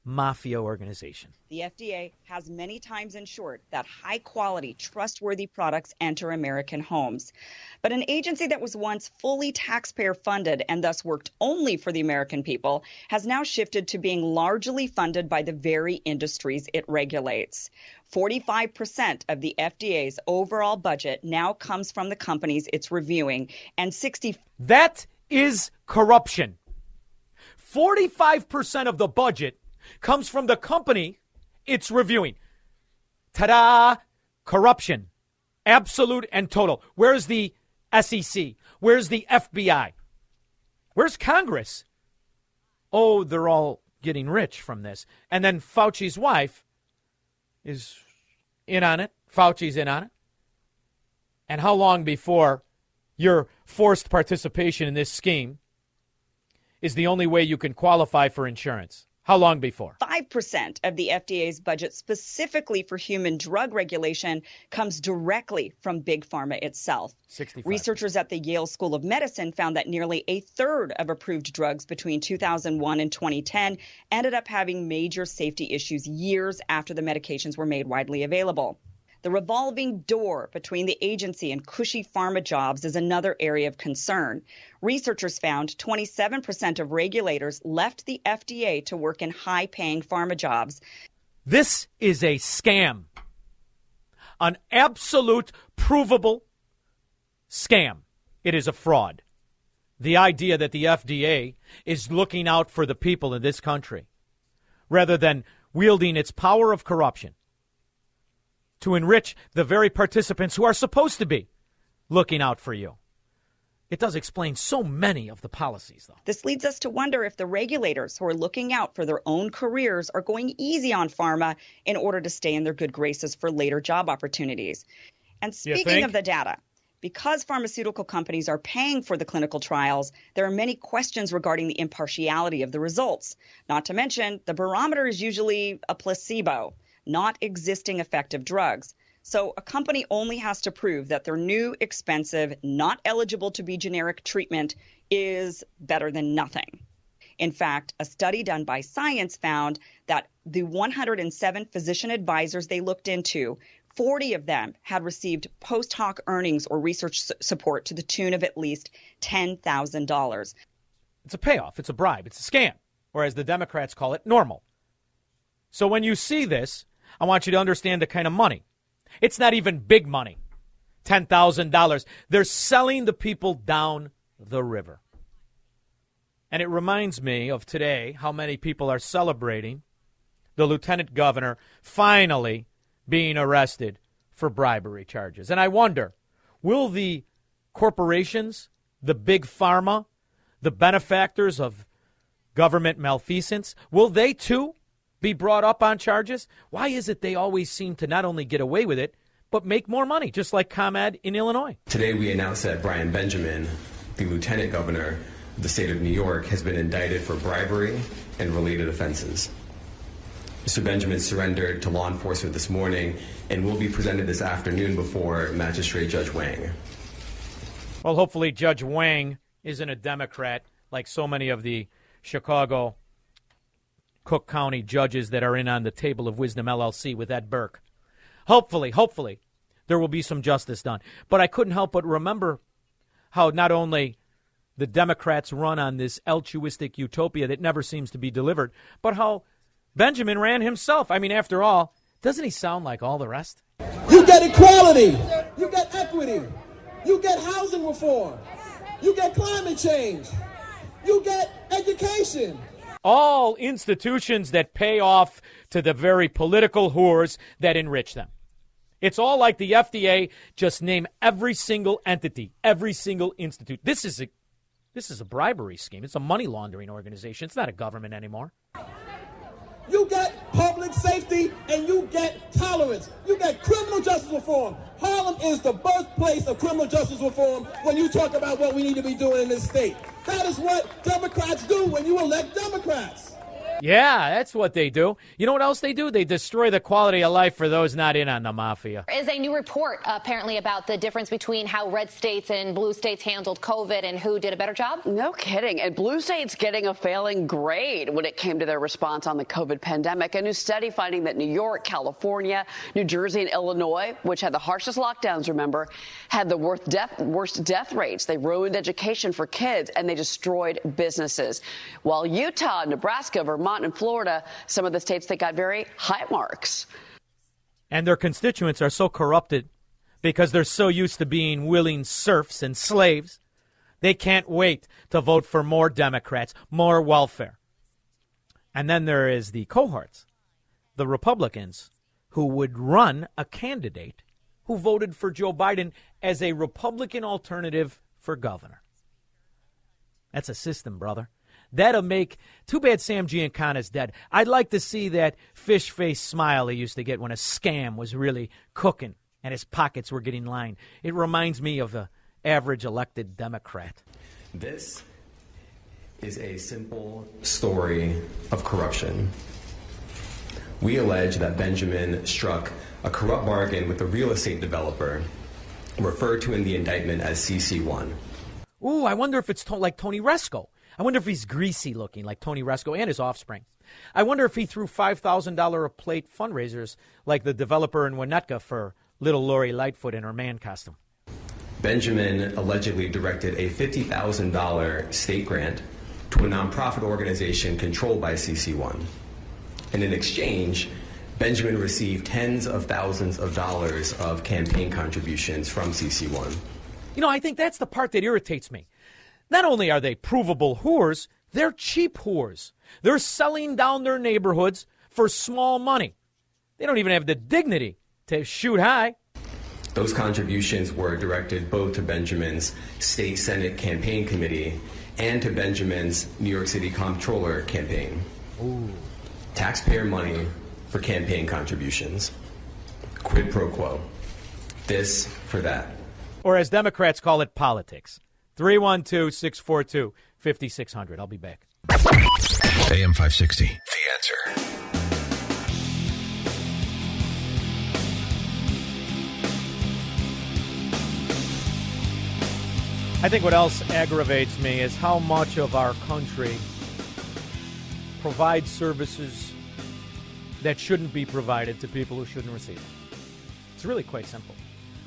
mafia organization. The FDA has many times ensured that high quality, trustworthy products enter American homes. But an agency that was once fully taxpayer funded and thus worked only for the American people has now shifted to being largely funded by the very industries it regulates. 45% of the FDA's overall budget now comes from the companies it's reviewing, and 60 That is corruption. 45% of the budget comes from the company it's reviewing. Ta da! Corruption. Absolute and total. Where's the SEC? Where's the FBI? Where's Congress? Oh, they're all getting rich from this. And then Fauci's wife is in on it. Fauci's in on it. And how long before your forced participation in this scheme is the only way you can qualify for insurance? How long before? 5% of the FDA's budget specifically for human drug regulation comes directly from Big Pharma itself. 65. Researchers at the Yale School of Medicine found that nearly a third of approved drugs between 2001 and 2010 ended up having major safety issues years after the medications were made widely available. The revolving door between the agency and cushy pharma jobs is another area of concern. Researchers found 27% of regulators left the FDA to work in high paying pharma jobs. This is a scam. An absolute, provable scam. It is a fraud. The idea that the FDA is looking out for the people in this country rather than wielding its power of corruption to enrich the very participants who are supposed to be looking out for you. It does explain so many of the policies, though. This leads us to wonder if the regulators who are looking out for their own careers are going easy on pharma in order to stay in their good graces for later job opportunities. And speaking of the data, because pharmaceutical companies are paying for the clinical trials, there are many questions regarding the impartiality of the results. Not to mention, the barometer is usually a placebo, not existing effective drugs. So a company only has to prove that their new, expensive, not eligible to be generic treatment is better than nothing. In fact, a study done by Science found that the 107 physician advisors they looked into, 40 of them had received post hoc earnings or research support to the tune of at least $10,000. It's a payoff, it's a bribe, it's a scam, or as the Democrats call it, normal. So when you see this, I want you to understand the kind of money. It's not even big money $10,000. They're selling the people down the river. And it reminds me of today how many people are celebrating the lieutenant governor finally being arrested for bribery charges. And I wonder will the corporations, the big pharma, the benefactors of government malfeasance, will they too be brought up on charges? Why is it they always seem to not only get away with it, but make more money, just like ComEd in Illinois? Today we announced that Brian Benjamin the lieutenant governor of the state of New York, has been indicted for bribery and related offenses. Mr. Benjamin surrendered to law enforcement this morning and will be presented this afternoon before Magistrate Judge Wang. Well, hopefully, Judge Wang isn't a Democrat like so many of the Chicago Cook County judges that are in on the table of wisdom LLC with Ed Burke. Hopefully, hopefully, there will be some justice done. But I couldn't help but remember how not only the Democrats run on this altruistic utopia that never seems to be delivered, but how Benjamin ran himself. I mean, after all, doesn't he sound like all the rest? You get equality. You get equity. You get housing reform. You get climate change. You get education. All institutions that pay off to the very political whores that enrich them. It's all like the FDA. Just name every single entity, every single institute. This is a this is a bribery scheme. It's a money laundering organization. It's not a government anymore. You get public safety and you get tolerance. You get criminal justice reform. Harlem is the birthplace of criminal justice reform when you talk about what we need to be doing in this state. That is what Democrats do when you elect Democrats. Yeah, that's what they do. You know what else they do? They destroy the quality of life for those not in on the mafia. There is a new report apparently about the difference between how red states and blue states handled COVID and who did a better job. No kidding. And blue states getting a failing grade when it came to their response on the COVID pandemic. A new study finding that New York, California, New Jersey, and Illinois, which had the harshest lockdowns, remember, had the worst death, worst death rates. They ruined education for kids and they destroyed businesses. While Utah, Nebraska, Vermont, Vermont and Florida, some of the states that got very high marks. And their constituents are so corrupted because they're so used to being willing serfs and slaves. They can't wait to vote for more Democrats, more welfare. And then there is the cohorts, the Republicans, who would run a candidate who voted for Joe Biden as a Republican alternative for governor. That's a system, brother. That'll make. Too bad Sam Giancana's dead. I'd like to see that fish face smile he used to get when a scam was really cooking and his pockets were getting lined. It reminds me of the average elected Democrat. This is a simple story of corruption. We allege that Benjamin struck a corrupt bargain with a real estate developer, referred to in the indictment as CC1. Ooh, I wonder if it's to- like Tony Rezko. I wonder if he's greasy looking like Tony Rezko and his offspring. I wonder if he threw $5,000 a plate fundraisers like the developer in Winnetka for little Lori Lightfoot in her man costume. Benjamin allegedly directed a $50,000 state grant to a nonprofit organization controlled by CC1. And in exchange, Benjamin received tens of thousands of dollars of campaign contributions from CC1. You know, I think that's the part that irritates me. Not only are they provable whores, they're cheap whores. They're selling down their neighborhoods for small money. They don't even have the dignity to shoot high. Those contributions were directed both to Benjamin's state Senate campaign committee and to Benjamin's New York City comptroller campaign. Ooh. Taxpayer money for campaign contributions. Quid pro quo. This for that. Or as Democrats call it, politics. 312 642 5600. I'll be back. AM 560. The answer. I think what else aggravates me is how much of our country provides services that shouldn't be provided to people who shouldn't receive them. It's really quite simple.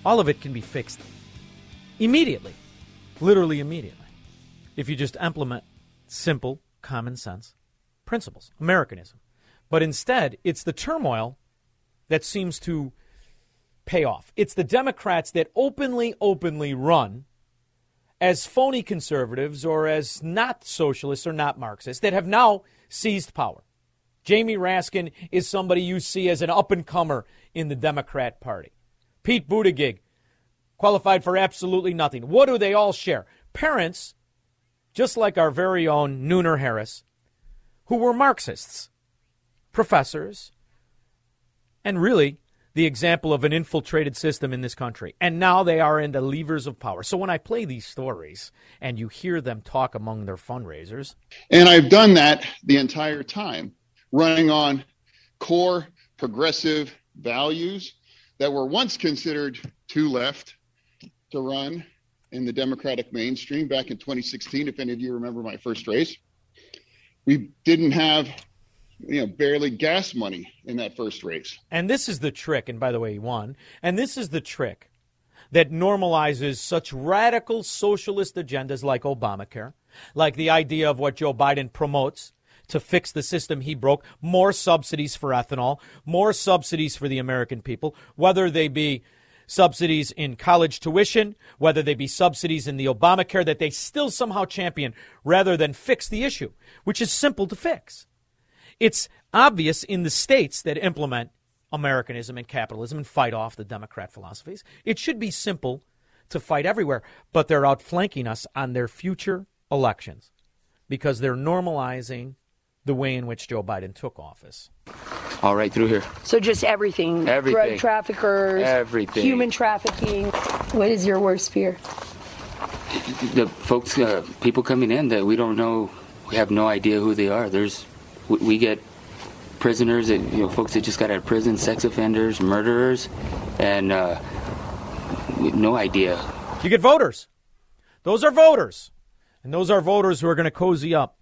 All of it can be fixed immediately, literally immediately, if you just implement simple common sense principles, Americanism. But instead, it's the turmoil that seems to pay off. It's the Democrats that openly, openly run as phony conservatives or as not socialists or not Marxists that have now seized power. Jamie Raskin is somebody you see as an up and comer in the Democrat Party. Pete Buttigieg, qualified for absolutely nothing. What do they all share? Parents, just like our very own Nooner Harris, who were Marxists, professors, and really the example of an infiltrated system in this country. And now they are in the levers of power. So when I play these stories and you hear them talk among their fundraisers. And I've done that the entire time, running on core progressive values that were once considered too left to run in the Democratic mainstream back in 2016, if any of you remember my first race. We didn't have you know, barely gas money in that first race. And this is the trick, and by the way, he won. And this is the trick that normalizes such radical socialist agendas like Obamacare, like the idea of what Joe Biden promotes to fix the system he broke, more subsidies for ethanol, more subsidies for the American people, whether they be subsidies in college tuition, whether they be subsidies in the Obamacare that they still somehow champion rather than fix the issue, which is simple to fix. It's obvious in the states that implement Americanism and capitalism and fight off the Democrat philosophies. It should be simple to fight everywhere, but they're outflanking us on their future elections because they're normalizing the way in which Joe Biden took office. All right, through here. So just everything. Everything. Drug traffickers. Everything. Human trafficking. What is your worst fear? The folks, uh, people coming in that we don't know, we have no idea who they are. There's we, we get prisoners, that, you know, folks that just got out of prison, sex offenders, murderers, and uh, no idea. You get voters. Those are voters. And those are voters who are going to cozy up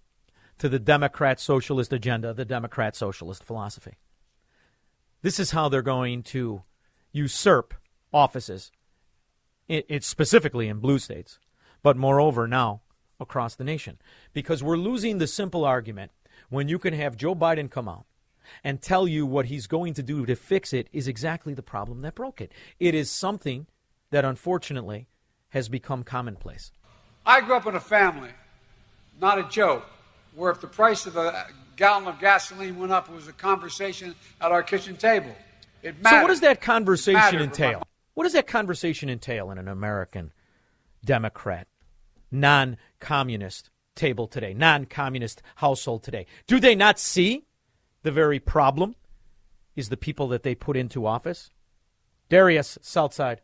to the Democrat socialist agenda, the Democrat socialist philosophy. This is how they're going to usurp offices, it's specifically in blue states, but moreover now across the nation. Because we're losing the simple argument when you can have Joe Biden come out and tell you what he's going to do to fix it is exactly the problem that broke it. It is something that unfortunately has become commonplace. I grew up in a family, not a joke, where if the price of a gallon of gasoline went up, it was a conversation at our kitchen table. It mattered. So, what does that conversation mattered, entail? What does that conversation entail in an American Democrat, non communist table today, non communist household today? Do they not see the very problem is the people that they put into office? Darius, Southside.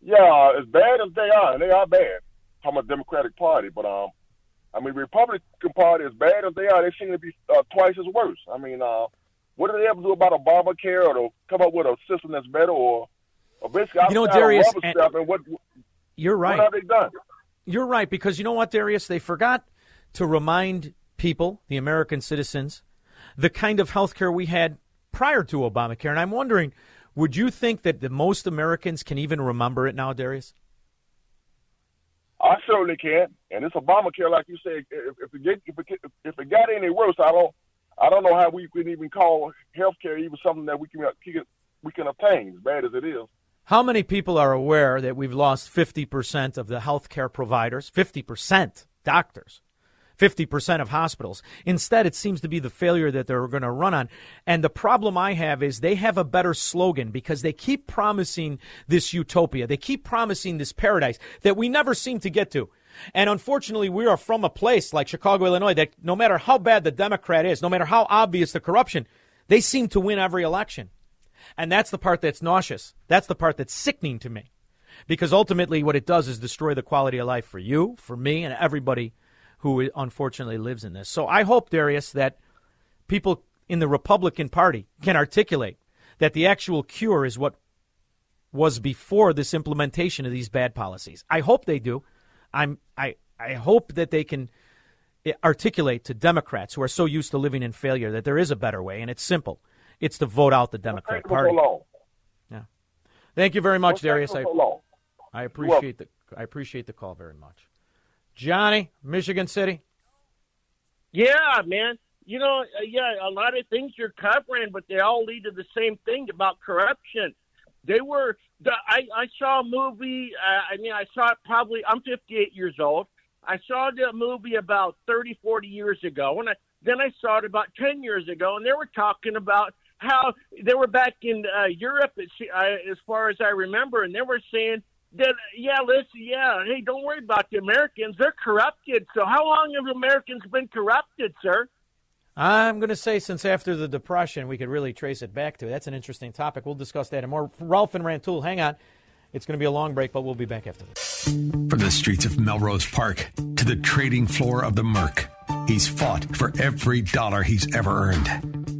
Yeah, as bad as they are, and they are bad. I'm a Democratic Party, but um, I mean, Republican Party, as bad as they are, they seem to be uh, twice as worse. I mean, uh, what do they ever do about Obamacare, or to come up with a system that's better, or, or basically, you know, Darius, and, and what? You're right. What have they done? You're right because you know what, Darius, they forgot to remind people, the American citizens, the kind of health care we had prior to Obamacare. And I'm wondering, would you think that the most Americans can even remember it now, Darius? I certainly can't, and it's Obamacare, like you said. If, if it get, if it, if it got any worse, I don't I don't know how we can even call health care even something that we can we can obtain, as bad as it is. How many people are aware that we've lost 50% of the health care providers, 50% doctors, 50% of hospitals? Instead, it seems to be the failure that they're going to run on. And the problem I have is they have a better slogan because they keep promising this utopia. They keep promising this paradise that we never seem to get to. And unfortunately, we are from a place like Chicago, Illinois, that no matter how bad the Democrat is, no matter how obvious the corruption, they seem to win every election. And that's the part that's nauseous. That's the part that's sickening to me. Because ultimately, what it does is destroy the quality of life for you, for me, and everybody who unfortunately lives in this. So I hope, Darius, that people in the Republican Party can articulate that the actual cure is what was before this implementation of these bad policies. I hope they do. I'm I I hope that they can eh, articulate to Democrats who are so used to living in failure that there is a better way and it's simple. It's to vote out the Democrat Party. Yeah. Thank you very much, Darius. I, I appreciate the I appreciate the call very much. Johnny, Michigan City. Yeah, man. You know, uh, yeah, a lot of things you're covering, but they all lead to the same thing about corruption. They were. The, I I saw a movie. Uh, I mean, I saw it probably. I'm 58 years old. I saw the movie about 30, 40 years ago, and I, then I saw it about 10 years ago, and they were talking about how they were back in uh, Europe, as, uh, as far as I remember, and they were saying that yeah, listen, yeah, hey, don't worry about the Americans; they're corrupted. So how long have Americans been corrupted, sir? I'm going to say since after the Depression, we could really trace it back to. That's an interesting topic. We'll discuss that and more. Ralph and Rantoul, hang on. It's going to be a long break, but we'll be back after this. From the streets of Melrose Park to the trading floor of the Merc, he's fought for every dollar he's ever earned.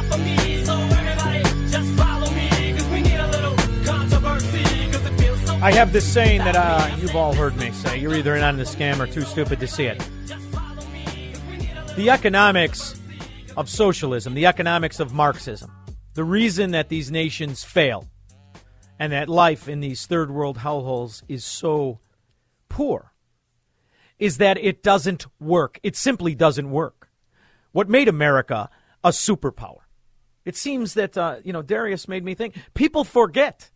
I have this saying that uh, you've all heard me say you're either in on the scam or too stupid to see it. The economics of socialism, the economics of Marxism, the reason that these nations fail and that life in these third world hellholes is so poor is that it doesn't work. It simply doesn't work. What made America a superpower? It seems that, uh, you know, Darius made me think people forget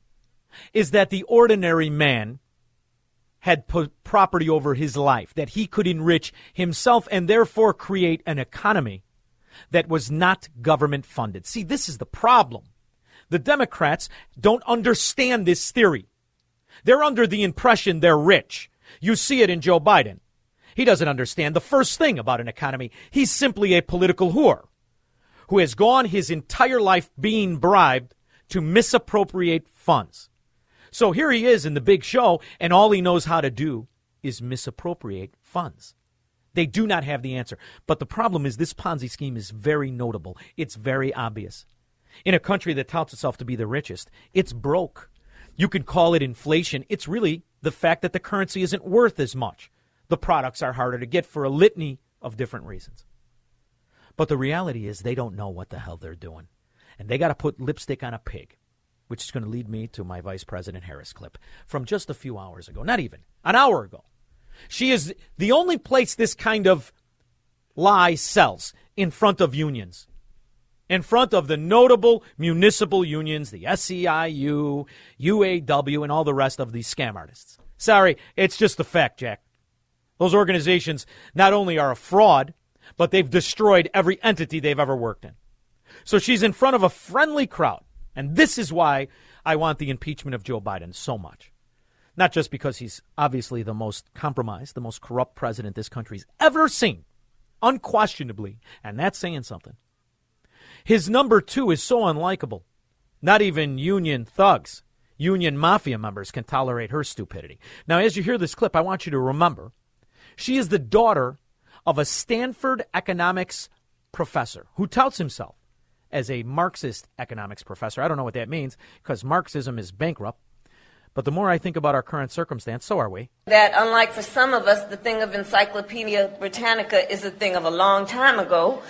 is that the ordinary man had property over his life, that he could enrich himself and therefore create an economy that was not government funded. See, this is the problem. The Democrats don't understand this theory. They're under the impression they're rich. You see it in Joe Biden. He doesn't understand the first thing about an economy. He's simply a political whore who has gone his entire life being bribed to misappropriate funds. So here he is in the big show, and all he knows how to do is misappropriate funds. They do not have the answer. But the problem is this Ponzi scheme is very notable. It's very obvious. In a country that touts itself to be the richest, it's broke. You can call it inflation. It's really the fact that the currency isn't worth as much. The products are harder to get for a litany of different reasons. But the reality is they don't know what the hell they're doing. And they got to put lipstick on a pig which is going to lead me to my Vice President Harris clip from just a few hours ago, not even an hour ago. She is the only place this kind of lie sells in front of unions, in front of the notable municipal unions, the SEIU, UAW, and all the rest of these scam artists. Sorry, it's just the fact, Jack. Those organizations not only are a fraud, but they've destroyed every entity they've ever worked in. So she's in front of a friendly crowd and this is why I want the impeachment of Joe Biden so much. Not just because he's obviously the most compromised, the most corrupt president this country's ever seen, unquestionably, and that's saying something. His number two is so unlikable. Not even union thugs, union mafia members can tolerate her stupidity. Now, as you hear this clip, I want you to remember she is the daughter of a Stanford economics professor who touts himself as a Marxist economics professor. I don't know what that means because Marxism is bankrupt. But the more I think about our current circumstance, so are we. That, unlike for some of us, the thing of Encyclopedia Britannica is a thing of a long time ago.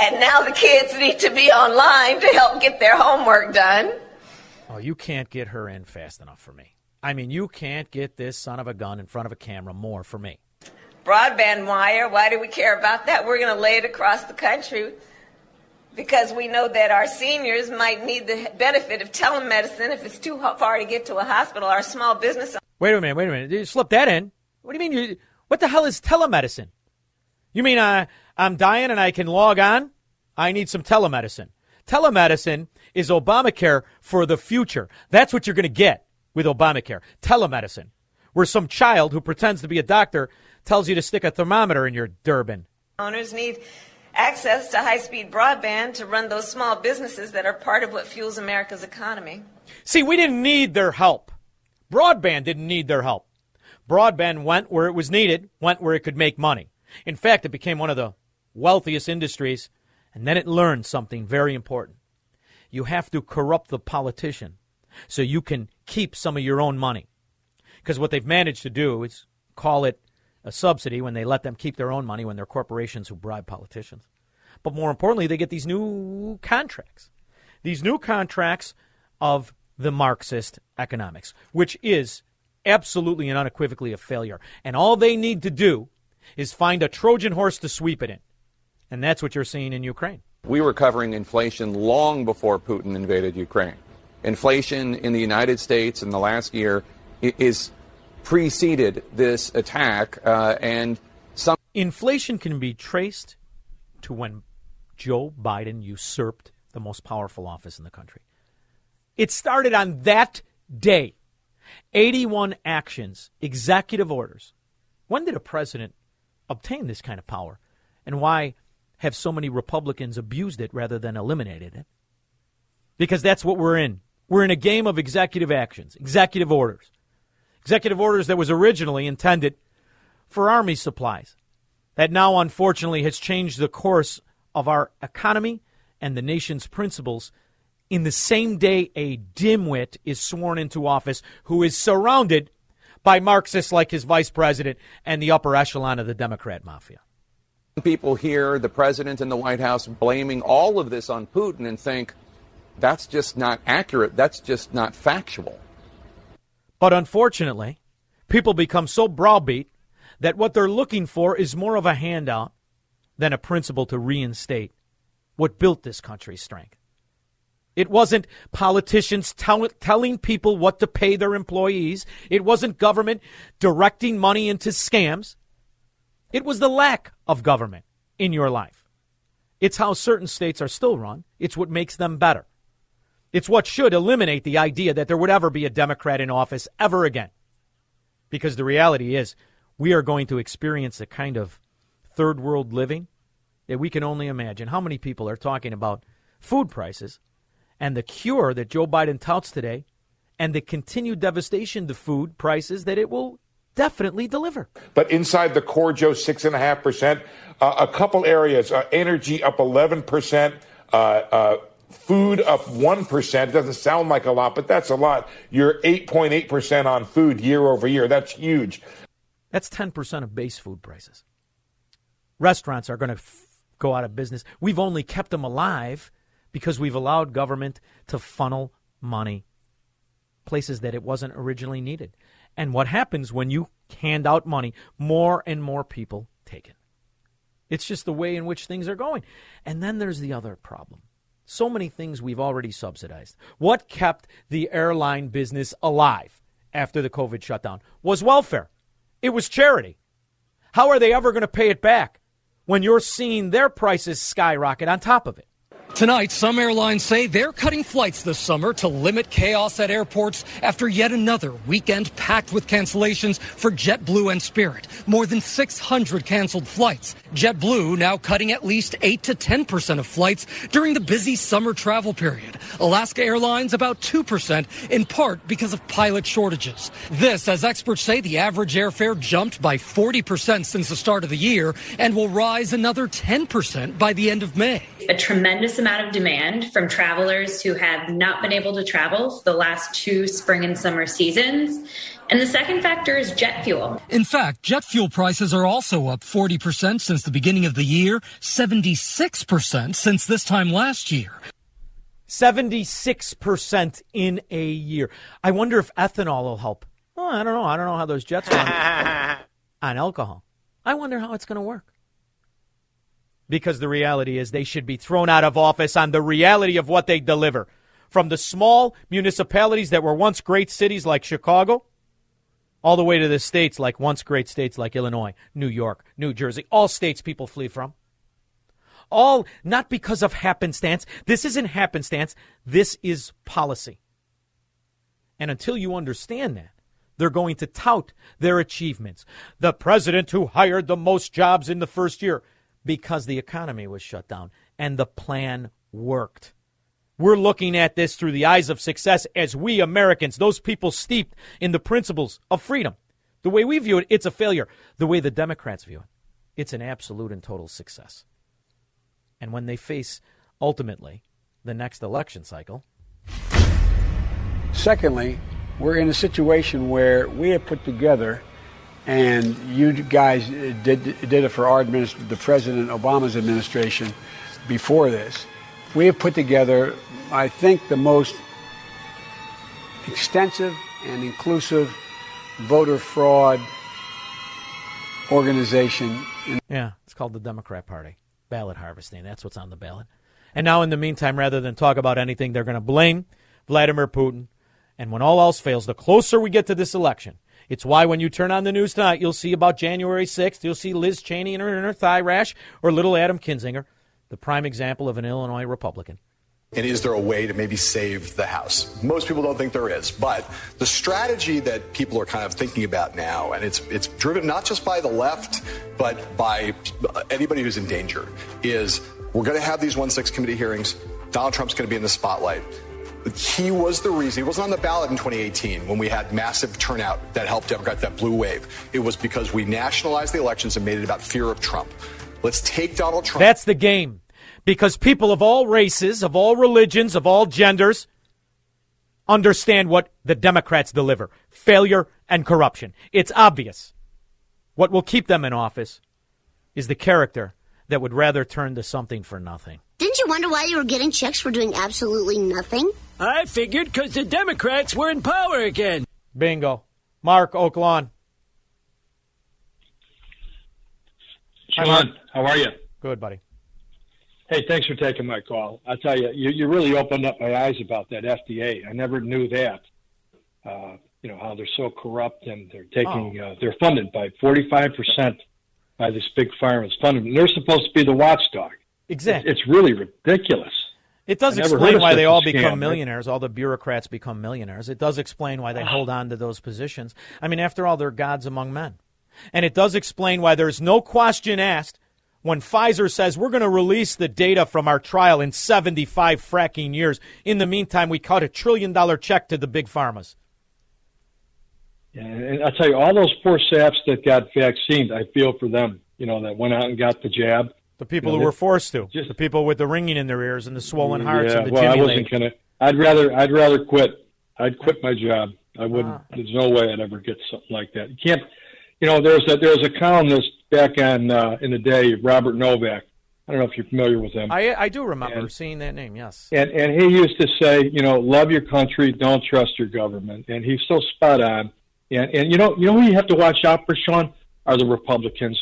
And now the kids need to be online to help get their homework done. Oh, you can't get her in fast enough for me. I mean, you can't get this son of a gun in front of a camera more for me. Broadband wire, why do we care about that? We're going to lay it across the country because we know that our seniors might need the benefit of telemedicine if it's too far to get to a hospital. Our small business. Wait a minute, wait a minute. You slip that in. What do you mean? You, what the hell is telemedicine? You mean uh, I'm dying and I can log on? I need some telemedicine. Telemedicine is Obamacare for the future. That's what you're going to get with Obamacare. Telemedicine, where some child who pretends to be a doctor tells you to stick a thermometer in your Durbin. Owners need access to high speed broadband to run those small businesses that are part of what fuels America's economy. See, we didn't need their help. Broadband didn't need their help. Broadband went where it was needed, went where it could make money. In fact, it became one of the wealthiest industries, and then it learned something very important. You have to corrupt the politician so you can keep some of your own money. Because what they've managed to do is call it a subsidy when they let them keep their own money when they're corporations who bribe politicians. But more importantly, they get these new contracts. These new contracts of the Marxist economics, which is absolutely and unequivocally a failure. And all they need to do is find a Trojan horse to sweep it in. And that's what you're seeing in Ukraine. We were covering inflation long before Putin invaded Ukraine. Inflation in the United States in the last year is preceded this attack, uh, and some inflation can be traced to when Joe Biden usurped the most powerful office in the country. It started on that day. 81 actions, executive orders. When did a president obtain this kind of power? And why have so many Republicans abused it rather than eliminated it? Because that's what we're in. We're in a game of executive actions, executive orders. Executive orders that was originally intended for Army supplies, that now unfortunately has changed the course of our economy and the nation's principles in the same day a dimwit is sworn into office who is surrounded by Marxists like his vice president and the upper echelon of the Democrat mafia. People hear the president and the White House blaming all of this on Putin and think that's just not accurate. That's just not factual. But unfortunately, people become so browbeat that what they're looking for is more of a handout than a principle to reinstate what built this country's strength. It wasn't politicians tell, telling people what to pay their employees. It wasn't government directing money into scams. It was the lack of government in your life. It's how certain states are still run. It's what makes them better. It's what should eliminate the idea that there would ever be a Democrat in office ever again. Because the reality is, we are going to experience a kind of third world living that we can only imagine. How many people are talking about food prices and the cure that Joe Biden touts today and the continued devastation to food prices that it will definitely deliver. But inside the core, Joe, 6.5%. Uh, a couple areas uh, energy up 11%. Uh, uh, food up 1%. It doesn't sound like a lot, but that's a lot. You're 8.8% on food year over year. That's huge. That's 10% of base food prices. Restaurants are going to f- go out of business. We've only kept them alive because we've allowed government to funnel money places that it wasn't originally needed. And what happens when you hand out money, more and more people take it. It's just the way in which things are going. And then there's the other problem. So many things we've already subsidized. What kept the airline business alive after the COVID shutdown was welfare. It was charity. How are they ever going to pay it back when you're seeing their prices skyrocket on top of it? Tonight, some airlines say they're cutting flights this summer to limit chaos at airports after yet another weekend packed with cancellations for JetBlue and Spirit. More than 600 canceled flights. JetBlue now cutting at least 8 to 10% of flights during the busy summer travel period. Alaska Airlines about 2%, in part because of pilot shortages. This, as experts say, the average airfare jumped by 40% since the start of the year and will rise another 10% by the end of May. A tremendous amount of demand from travelers who have not been able to travel for the last two spring and summer seasons. And the second factor is jet fuel. In fact, jet fuel prices are also up 40% since the beginning of the year, 76% since this time last year. 76% in a year. I wonder if ethanol will help. Oh, I don't know. I don't know how those jets run [laughs] on alcohol. I wonder how it's going to work because the reality is they should be thrown out of office on the reality of what they deliver. From the small municipalities that were once great cities like Chicago, all the way to the states like once great states like Illinois, New York, New Jersey, all states people flee from. All not because of happenstance. This isn't happenstance. This is policy. And until you understand that, they're going to tout their achievements. The president who hired the most jobs in the first year because the economy was shut down and the plan worked. We're looking at this through the eyes of success as we Americans, those people steeped in the principles of freedom. The way we view it, it's a failure. The way the Democrats view it, it's an absolute and total success. And when they face ultimately the next election cycle. Secondly, we're in a situation where we have put together and you guys did did it for our the President Obama's administration before this. We have put together, I think, the most extensive and inclusive voter fraud organization. yeah, it's called the Democrat Party. Ballot harvesting. That's what's on the ballot. And now, in the meantime, rather than talk about anything, they're going to blame Vladimir Putin. And when all else fails, the closer we get to this election, It's why when you turn on the news tonight, you'll see about January 6th, you'll see Liz Cheney in her, in her thigh rash or little Adam Kinzinger, the prime example of an Illinois Republican. And is there a way to maybe save the House? Most people don't think there is, but the strategy that people are kind of thinking about now, and it's it's driven not just by the left, but by anybody who's in danger, is we're going to have these 1-6 committee hearings. Donald Trump's going to be in the spotlight. He was the reason. He wasn't on the ballot in 2018 when we had massive turnout that helped Democrats, that blue wave. It was because we nationalized the elections and made it about fear of Trump. Let's take Donald Trump. That's the game. Because people of all races, of all religions, of all genders understand what the Democrats deliver failure and corruption. It's obvious. What will keep them in office is the character that would rather turn to something for nothing. Didn't you wonder why you were getting checks for doing absolutely nothing? I figured because the Democrats were in power again. Bingo. Mark Oaklawn. Shaun, how are you? Good, buddy. Hey, thanks for taking my call. I tell you, you, you really opened up my eyes about that FDA. I never knew that. Uh, you know how they're so corrupt and they're taking Oh. uh, they're funded by 45 percent by this big pharma. It's funded, and they're supposed to be the watchdog. Exactly. It's, it's really ridiculous. It does I never heard explain why they all scam. become millionaires. All the bureaucrats become millionaires. It does explain why they ah. hold on to those positions. I mean, after all, they're gods among men. And it does explain why there's no question asked when Pfizer says we're going to release the data from our trial in 75 fracking years. In the meantime, we cut a trillion dollar check to the big pharmas. And, and I tell you, all those poor saps that got vaccinated, I feel for them. You know, that went out and got the jab. The people You know, who were forced to. Just, the people with the ringing in their ears and the swollen hearts yeah, and the well, I wasn't gonna. I'd rather. I'd rather quit. I'd quit my job. I wouldn't. Ah. There's no way I'd ever get something like that. You can't. You know, there's a there's a columnist back on uh, in the day, Robert Novak. I don't know if you're familiar with him. I, I do remember And- seeing that name, yes. And and he used to say, you know, love your country, don't trust your government. And he's so spot on. And and you know, you know who you have to watch out for, Shaun, are the Republicans,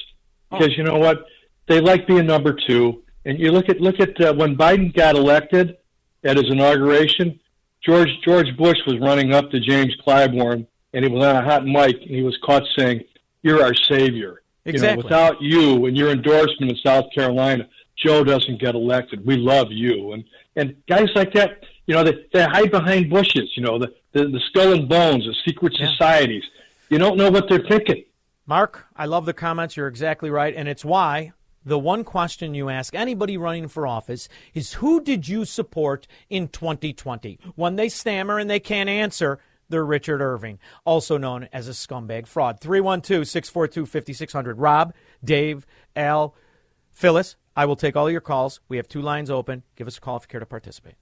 because you know what, they like being number two. And you look at look at uh, when Biden got elected at his inauguration, George George Bush was running up to James Clyburn, and he was on a hot mic, and he was caught saying, "You're our savior." You know, Exactly. without you and your endorsement in South Carolina, Joe doesn't get elected. We love you. And and guys like that, you know, they, they hide behind bushes, you know, the, the, the skull and bones, the secret societies. You don't know what they're thinking. Mark, I love the comments. You're exactly right. And it's why the one question you ask anybody running for office is who did you support in 2020? When they stammer and they can't answer, they're Richard Irvin, also known as a scumbag fraud. 312 642 5600. Rob, Dave, Al, Phyllis, I will take all your calls. We have two lines open. Give us a call if you care to participate.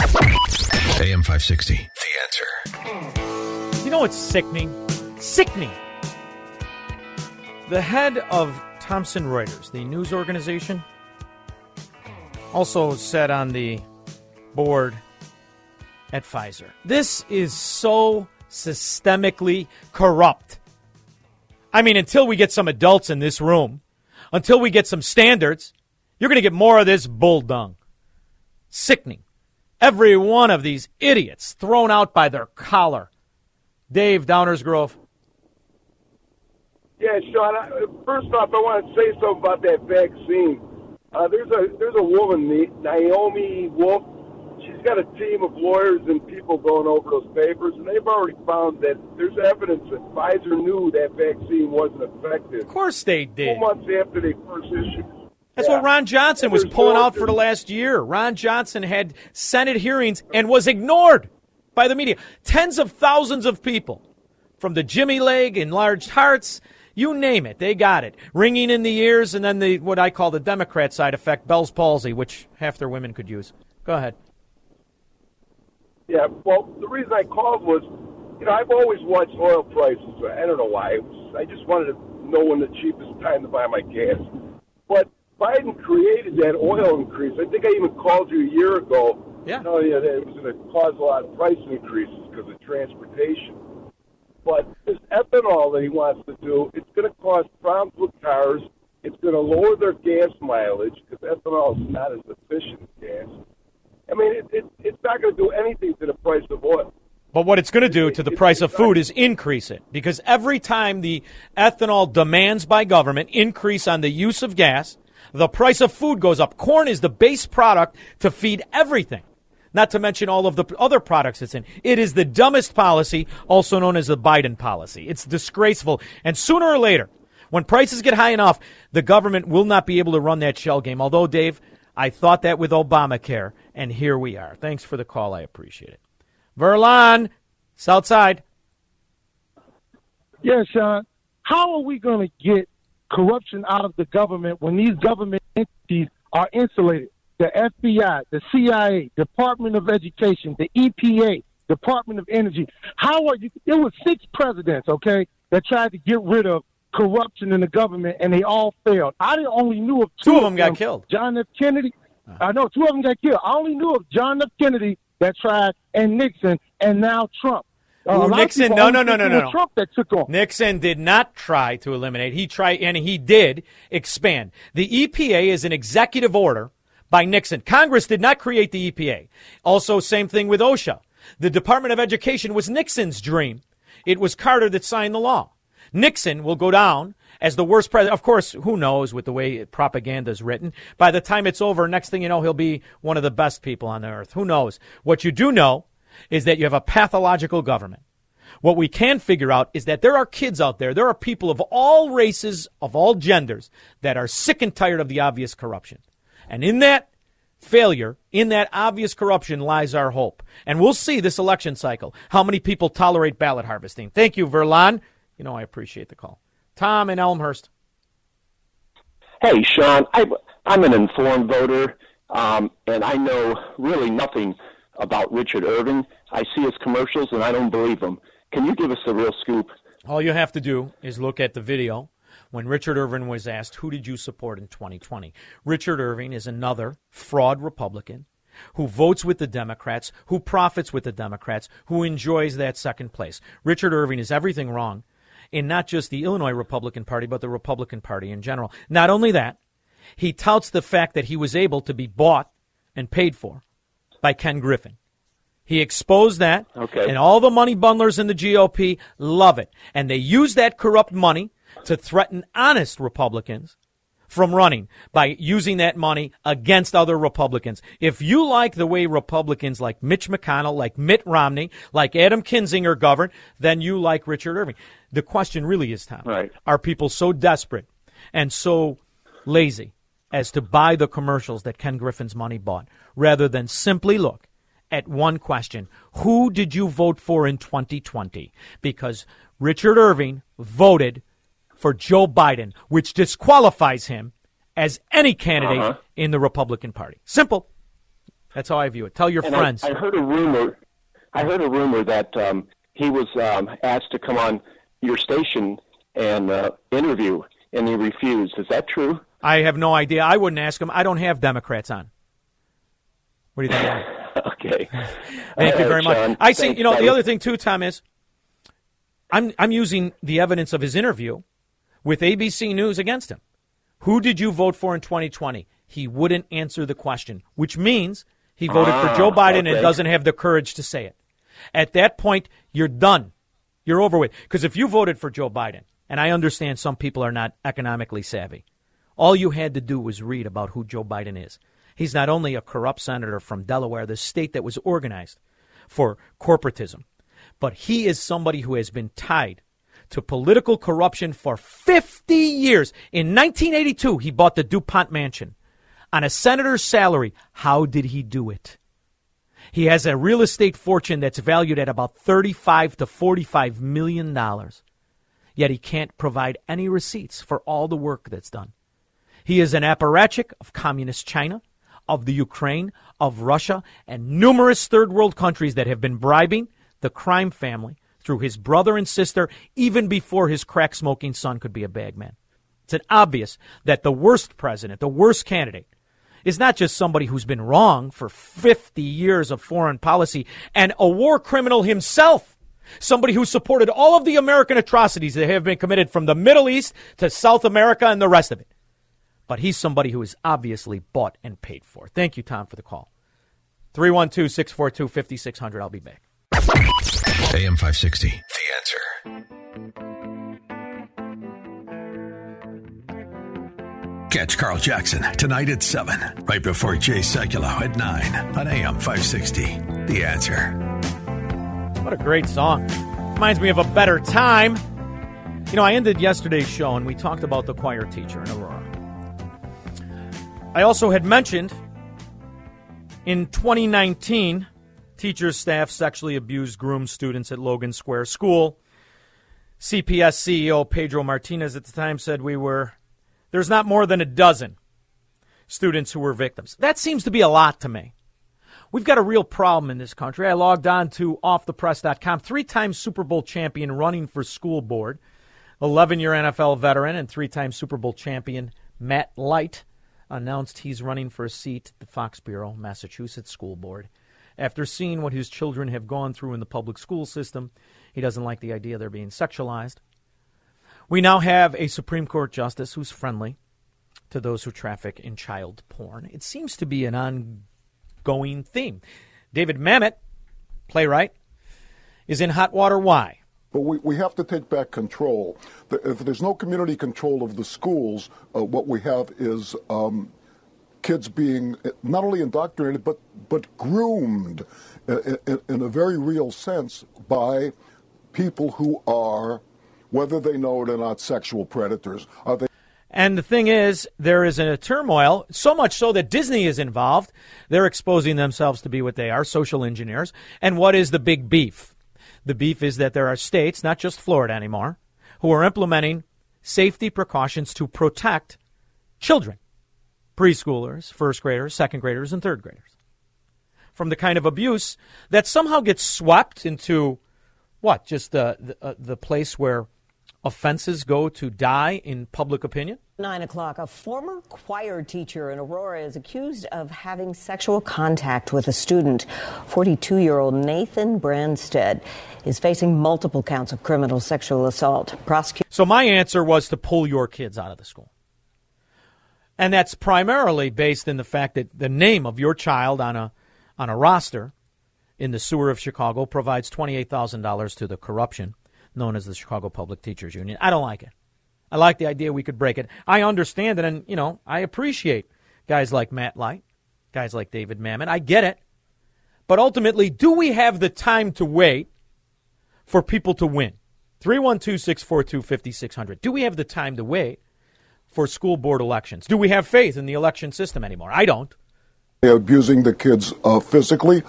AM 560. The answer. You know what's sickening? Sickening. The head of Thomson Reuters, the news organization, also sat on the board at Pfizer. This is so systemically corrupt. I mean, until we get some adults in this room, until we get some standards, you're going to get more of this bull dung. Sickening. Every one of these idiots thrown out by their collar. Dave Downers Grove. Yeah, Shaun. I, first off, I want to say something about that vaccine. Uh, there's a there's a woman, Naomi Wolf. She's got a team of lawyers and people going over those papers, and they've already found that there's evidence that Pfizer knew that vaccine wasn't effective. Of course they did. Two months after they first issued. That's Yeah. what Ron Johnson And was pulling out for the last year. Ron Johnson had Senate hearings and was ignored by the media. Tens of thousands of people, from the Jimmy leg, enlarged hearts, you name it, they got it. Ringing in the ears, and then the what I call the Democrat side effect, Bell's palsy, which half their women could use. Go ahead. Yeah, well, the reason I called was, you know, I've always watched oil prices. I don't know why. Was, I just wanted to know when the cheapest time to buy my gas. But Biden created that oil increase. I think I even called you a year ago. Yeah. Telling you that it was going to cause a lot of price increases because of transportation. But this ethanol that he wants to do, it's going to cause problems with cars. It's going to lower their gas mileage because ethanol is not as efficient as gas. I mean, it, it, it's not going to do anything to the price of oil. But what it's going to do to the price of food is increase it because every time the ethanol demands by government increase on the use of gas, the price of food goes up. Corn is the base product to feed everything, not to mention all of the other products it's in. It is the dumbest policy, also known as the Biden policy. It's disgraceful. And sooner or later, when prices get high enough, the government will not be able to run that shell game. Although, Dave, I thought that with Obamacare, and here we are. Thanks for the call. I appreciate it. Verlon, Southside. Yes, Shaun. How are we going to get corruption out of the government when these government entities are insulated? The FBI, the CIA, Department of Education, the EPA, Department of Energy. How are you? There were six presidents, okay, that tried to get rid of corruption in the government, and they all failed. I only knew of two, two of them, got killed. John F. Kennedy. I know two of them got killed. I only knew of John F. Kennedy that tried, and Nixon, and now Trump. Uh, Nixon, no, no, no, no, no, no. Trump that took off. Nixon did not try to eliminate. He tried, and he did expand. The EPA is an executive order by Nixon. Congress did not create the EPA. Also, same thing with OSHA. The Department of Education was Nixon's dream. It was Carter that signed the law. Nixon will go down as the worst president. Of course, who knows with the way propaganda is written. By the time it's over, next thing you know, he'll be one of the best people on the earth. Who knows? What you do know is that you have a pathological government. What we can figure out is that there are kids out there, there are people of all races, of all genders, that are sick and tired of the obvious corruption. And in that failure, in that obvious corruption, lies our hope. And we'll see this election cycle how many people tolerate ballot harvesting. Thank you, Verlon. You know, I appreciate the call. Tom in Elmhurst. Hey, Shaun. I, I'm an informed voter, um, and I know really nothing about Richard Irvin. I see his commercials, and I don't believe them. Can you give us the real scoop? All you have to do is look at the video when Richard Irvin was asked, Who did you support in 2020? Richard Irvin is another fraud Republican who votes with the Democrats, who profits with the Democrats, who enjoys that second place. Richard Irvin is everything wrong in not just the Illinois Republican Party, but the Republican Party in general. Not only that, he touts the fact that he was able to be bought and paid for by Ken Griffin. He exposed that, okay. and all the money bundlers in the GOP love it. And they use that corrupt money to threaten honest Republicans from running by using that money against other Republicans. If you like the way Republicans like Mitch McConnell, like Mitt Romney, like Adam Kinzinger govern, then you like Richard Irvin. The question really is, Tom, right. are people so desperate and so lazy as to buy the commercials that Ken Griffin's money bought rather than simply look at one question Who did you vote for in 2020? Because Richard Irvin voted for Joe Biden, which disqualifies him as any candidate uh-huh. in the Republican Party. Simple. That's how I view it. Tell your and friends. I, I, heard a rumor. I heard a rumor that um, he was um, asked to come on your station and uh, interview, and he refused. Is that true? I have no idea. I wouldn't ask him. I don't have Democrats on. What do you think? [laughs] okay. [laughs] Thank you very much. I see. Thanks, you know, buddy. the other thing too, Tom is, I'm I'm using the evidence of his interview with ABC News against him. Who did you vote for in 2020? He wouldn't answer the question, which means he voted Ah, for Joe Biden okay. and doesn't have the courage to say it. At that point, you're done. You're over with. Because if you voted for Joe Biden, and I understand some people are not economically savvy, all you had to do was read about who Joe Biden is. He's not only a corrupt senator from Delaware, the state that was organized for corporatism, but he is somebody who has been tied to political corruption for 50 years. In 1982, he bought the DuPont mansion on a senator's salary. How did he do it? He has a real estate fortune that's valued at about 35 to 45 million dollars. Yet he can't provide any receipts for all the work that's done. He is an apparatchik of communist China, of the Ukraine, of Russia, and numerous third world countries that have been bribing the crime family through his brother and sister even before his crack smoking son could be a bagman. It's an obvious that the worst president, the worst candidate, is not just somebody who's been wrong for 50 years of foreign policy and a war criminal himself. Somebody who supported all of the American atrocities that have been committed from the Middle East to South America and the rest of it. But he's somebody who is obviously bought and paid for. Thank you, Tom, for the call. 312 642 5600. I'll be back. AM 560. The answer. Catch Carl Jackson tonight at 7, right before Jay Sekulow at 9 on AM 560. The answer. What a great song. Reminds me of a better time. You know, I ended yesterday's show and we talked about the choir teacher in Aurora. I also had mentioned in 2019, teachers, staff sexually abused, groomed students at Logan Square School. CPS CEO Pedro Martinez at the time said we were, there's not more than a dozen students who were victims. That seems to be a lot to me. We've got a real problem in this country. I logged on to offthepress.com, three time Super Bowl champion running for school board, 11 year NFL veteran, and three time Super Bowl champion Matt Light announced he's running for a seat at the Foxborough, Massachusetts School Board. After seeing what his children have gone through in the public school system, he doesn't like the idea they're being sexualized. We now have a Supreme Court justice who's friendly to those who traffic in child porn. It seems to be an ongoing theme. David Mamet, playwright, is in hot water. Why? But we, we have to take back control. If there's no community control of the schools, uh, what we have is um, kids being not only indoctrinated but but groomed uh, in, in, in, a very real sense by people who are, whether they know it or not, sexual predators. Are they? And the thing is, there is a turmoil, so much so that Disney is involved. They're exposing themselves to be what they are, social engineers. And what is the big beef? The beef is that there are states, not just Florida anymore, who are implementing safety precautions to protect children preschoolers, first graders, second graders, and third graders from the kind of abuse that somehow gets swept into what? Just the, the, uh, the place where offenses go to die in public opinion? Nine o'clock. A former choir teacher in Aurora is accused of having sexual contact with a student. 42 year old Nathan Branstead is facing multiple counts of criminal sexual assault. Prosecutor. So, my answer was to pull your kids out of the school. And that's primarily based in the fact that the name of your child on a, on a roster in the sewer of Chicago provides $28,000 to the corruption known as the Chicago Public Teachers Union. I don't like it. I like the idea we could break it. I understand it, and, you know, I appreciate guys like Matt Light, guys like David Mamet. I get it. But ultimately, do we have the time to wait for people to win? 312 642 5600. Do we have the time to wait for school board elections? Do we have faith in the election system anymore? I don't. They're abusing the kids uh, physically?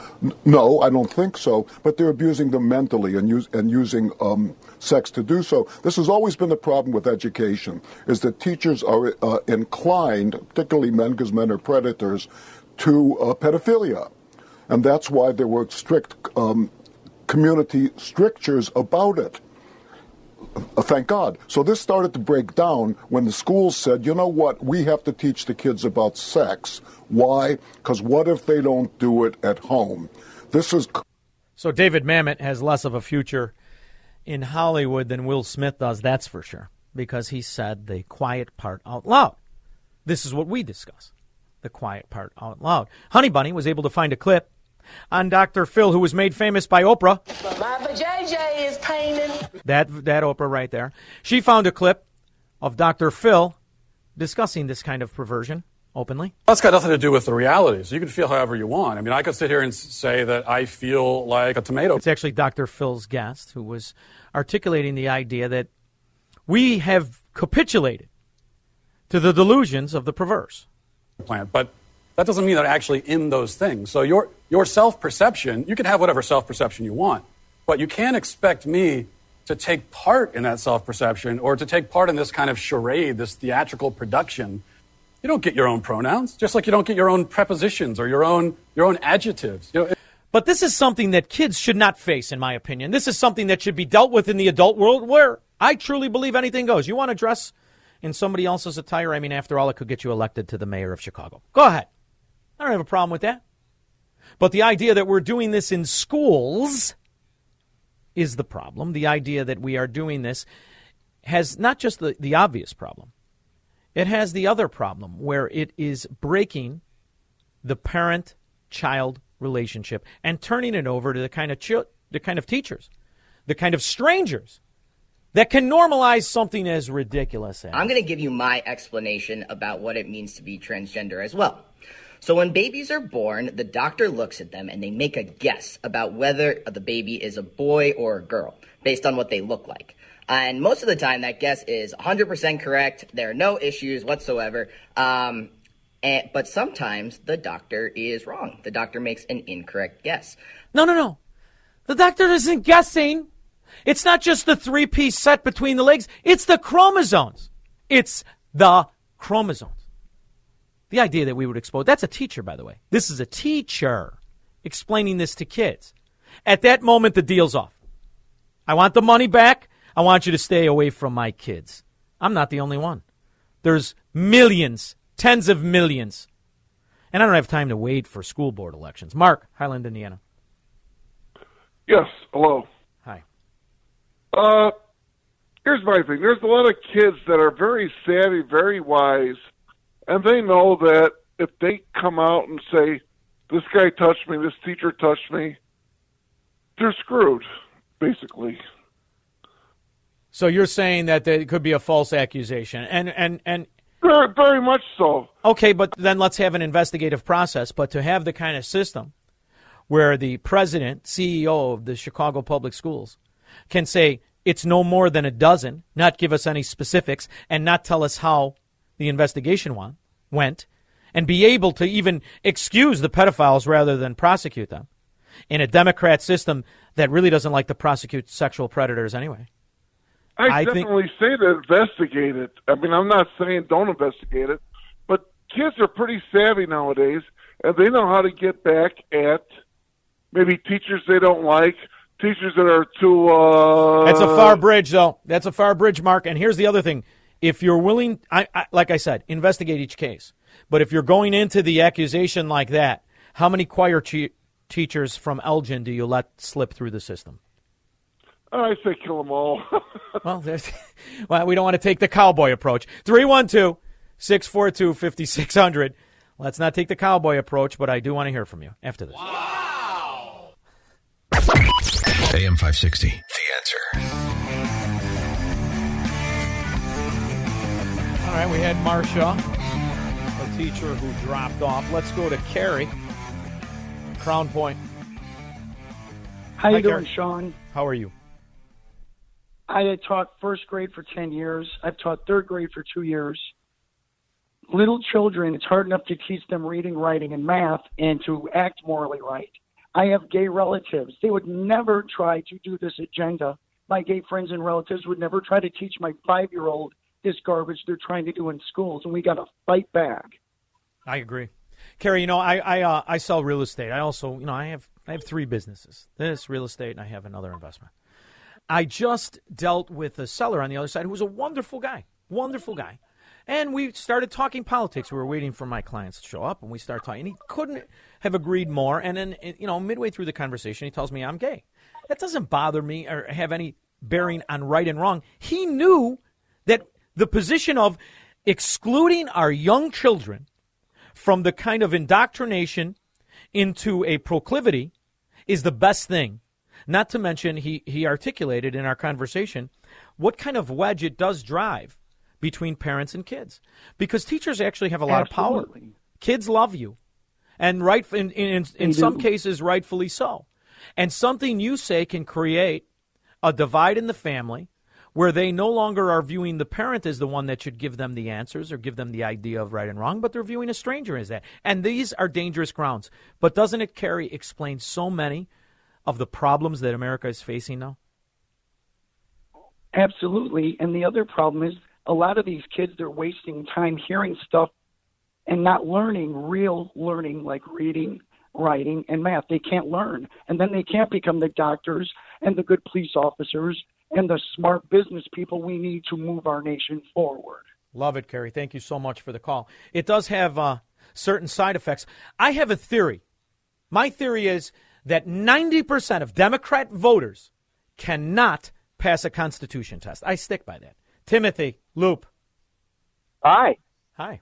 No, I don't think so. But they're abusing them mentally and, use, and using um, sex to do so. This has always been the problem with education: is that teachers are uh, inclined, particularly men, because men are predators, to uh, pedophilia, and that's why there were strict um, community strictures about it. Uh, thank God. So this started to break down when the schools said, you know what, we have to teach the kids about sex. Why? Because what if they don't do it at home? This is. So David Mamet has less of a future in Hollywood than Will Smith does, that's for sure, because he said the quiet part out loud. This is what we discuss the quiet part out loud. Honey Bunny was able to find a clip on Dr. Phil, who was made famous by Oprah. But my JJ is painting. That that Oprah right there. She found a clip of Dr. Phil discussing this kind of perversion openly. That's got nothing to do with the realities. You can feel however you want. I mean, I could sit here and say that I feel like a tomato. It's actually Dr. Phil's guest who was articulating the idea that we have capitulated to the delusions of the perverse. Plant, but that doesn't mean that I'm actually in those things. So your your self-perception, you can have whatever self-perception you want, but you can't expect me to take part in that self-perception or to take part in this kind of charade, this theatrical production. You don't get your own pronouns, just like you don't get your own prepositions or your own your own adjectives. You know, but this is something that kids should not face, in my opinion. This is something that should be dealt with in the adult world where I truly believe anything goes. You want to dress in somebody else's attire? I mean, after all, it could get you elected to the mayor of Chicago. Go ahead. I don't have a problem with that. But the idea that we're doing this in schools is the problem. The idea that we are doing this has not just the, the obvious problem, it has the other problem where it is breaking the parent child relationship and turning it over to the kind of the kind of teachers the kind of strangers that can normalize something as ridiculous as. I'm going to give you my explanation about what it means to be transgender as well. So, when babies are born, the doctor looks at them and they make a guess about whether the baby is a boy or a girl based on what they look like. And most of the time, that guess is 100% correct. There are no issues whatsoever. Um, and, but sometimes the doctor is wrong. The doctor makes an incorrect guess. No, no, no. The doctor isn't guessing. It's not just the three piece set between the legs, it's the chromosomes. It's the chromosomes. The idea that we would expose that's a teacher, by the way. This is a teacher explaining this to kids. At that moment, the deal's off. I want the money back. I want you to stay away from my kids. I'm not the only one. There's millions, tens of millions. And I don't have time to wait for school board elections. Mark, Highland, Indiana. Yes, hello. Hi. Uh, here's my thing. There's a lot of kids that are very savvy, very wise, and they know that if they come out and say, "This guy touched me," "This teacher touched me," they're screwed, basically. So you're saying that it could be a false accusation, and and and very, very much so. Okay, but then let's have an investigative process. But to have the kind of system where the president, CEO of the Chicago Public Schools, can say it's no more than a dozen, not give us any specifics, and not tell us how the investigation went, and be able to even excuse the pedophiles rather than prosecute them in a Democrat system that really doesn't like to prosecute sexual predators anyway. I, I think- definitely say to investigate it. I mean, I'm not saying don't investigate it, but kids are pretty savvy nowadays, and they know how to get back at maybe teachers they don't like, teachers that are too. Uh, That's a far bridge, though. That's a far bridge, Mark. And here's the other thing: if you're willing, I, I, like I said, investigate each case. But if you're going into the accusation like that, how many choir che- teachers from Elgin do you let slip through the system? I say kill them all. [laughs] well, [laughs] well, we don't want to take the cowboy approach. 312 642 5600. Let's not take the cowboy approach, but I do want to hear from you after this. Wow. AM 560. The answer. All right, we had Marsha, a teacher who dropped off. Let's go to Carrie, Crown Point. How you Hi, doing, Carrie. Shaun? How are you? I had taught first grade for 10 years. I've taught third grade for two years. Little children, it's hard enough to teach them reading, writing, and math and to act morally right. I have gay relatives. They would never try to do this agenda. My gay friends and relatives would never try to teach my five year old this garbage they're trying to do in schools, and we got to fight back. I agree. Carrie, you know, I I, uh, I sell real estate. I also, you know, I have I have three businesses: this real estate, and I have another investment. I just dealt with a seller on the other side who was a wonderful guy, wonderful guy, and we started talking politics. We were waiting for my clients to show up, and we started talking. And he couldn't have agreed more. And then, you know, midway through the conversation, he tells me I'm gay. That doesn't bother me or have any bearing on right and wrong. He knew that the position of excluding our young children from the kind of indoctrination into a proclivity is the best thing. Not to mention, he, he articulated in our conversation what kind of wedge it does drive between parents and kids. Because teachers actually have a lot of power. Kids love you. And right in, in, in, in some do. cases, rightfully so. And something you say can create a divide in the family where they no longer are viewing the parent as the one that should give them the answers or give them the idea of right and wrong, but they're viewing a stranger as that. And these are dangerous grounds. But doesn't it, Carrie, explain so many of the problems that America is facing now? Absolutely. And the other problem is a lot of these kids, they're wasting time hearing stuff and not learning real learning like reading, writing, and math. They can't learn. And then they can't become the doctors and the good police officers and the smart business people we need to move our nation forward. Love it, Kerry. Thank you so much for the call. It does have uh, certain side effects. I have a theory. My theory is that 90% of Democrat voters cannot pass a Constitution test. I stick by that. Timothy, Loop. Hi. Hi.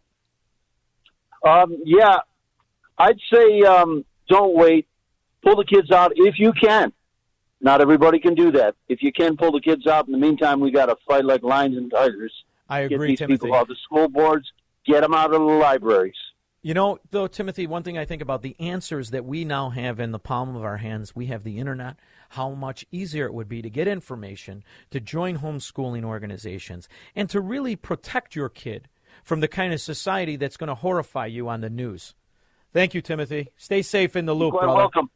Um, yeah, I'd say um, don't wait. Pull the kids out if you can. Not everybody can do that. If you can pull the kids out, in the meantime, we got to fight like lions and tigers. I agree, Get these Timothy. people out the school boards. Get them out of the libraries. You know, though, Timothy, one thing I think about the answers that we now have in the palm of our hands. We have the internet. How much easier it would be to get information, to join homeschooling organizations, and to really protect your kid from the kind of society that's going to horrify you on the news. Thank you, Timothy. Stay safe in the loop, quite brother. welcome.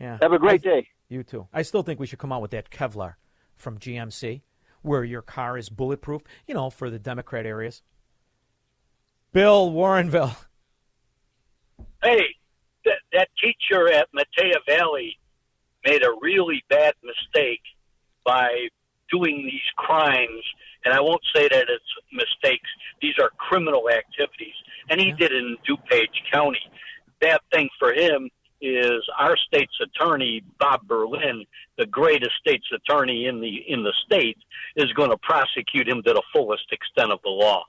Yeah. Have a great day. You too. I still think we should come out with that Kevlar from GMC, where your car is bulletproof. You know, for the Democrat areas. Bill Warrenville. [laughs] hey, that, that teacher at Metea Valley made a really bad mistake by doing these crimes. And I won't say that it's mistakes. These are criminal activities. And he did it in DuPage County. Bad thing for him is our state's attorney, Bob Berlin, the greatest state's attorney in the in the state, is going to prosecute him to the fullest extent of the law.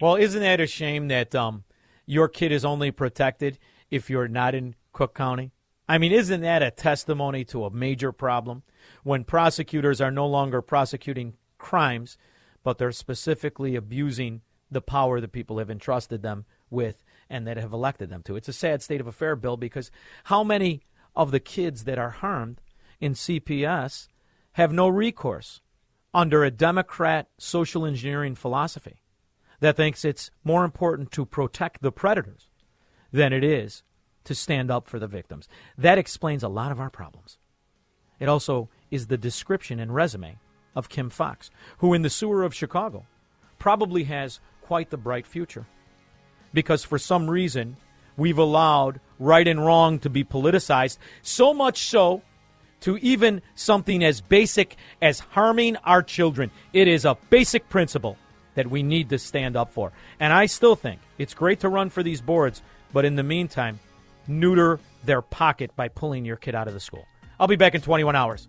Well, isn't that a shame that um, your kid is only protected if you're not in Cook County? I mean, isn't that a testimony to a major problem when prosecutors are no longer prosecuting crimes, but they're specifically abusing the power that people have entrusted them with and that have elected them to? It's a sad state of affair, Bill, because how many of the kids that are harmed in CPS have no recourse under a Democrat social engineering philosophy? that thinks it's more important to protect the predators than it is to stand up for the victims. That explains a lot of our problems. It also is the description and resume of Kim Foxx, who in the sewer of Chicago probably has quite the bright future. Because for some reason, we've allowed right and wrong to be politicized, so much so to even something as basic as harming our children. It is a basic principle that we need to stand up for. And I still think it's great to run for these boards, but in the meantime, neuter their pocket by pulling your kid out of the school. I'll be back in 21 hours.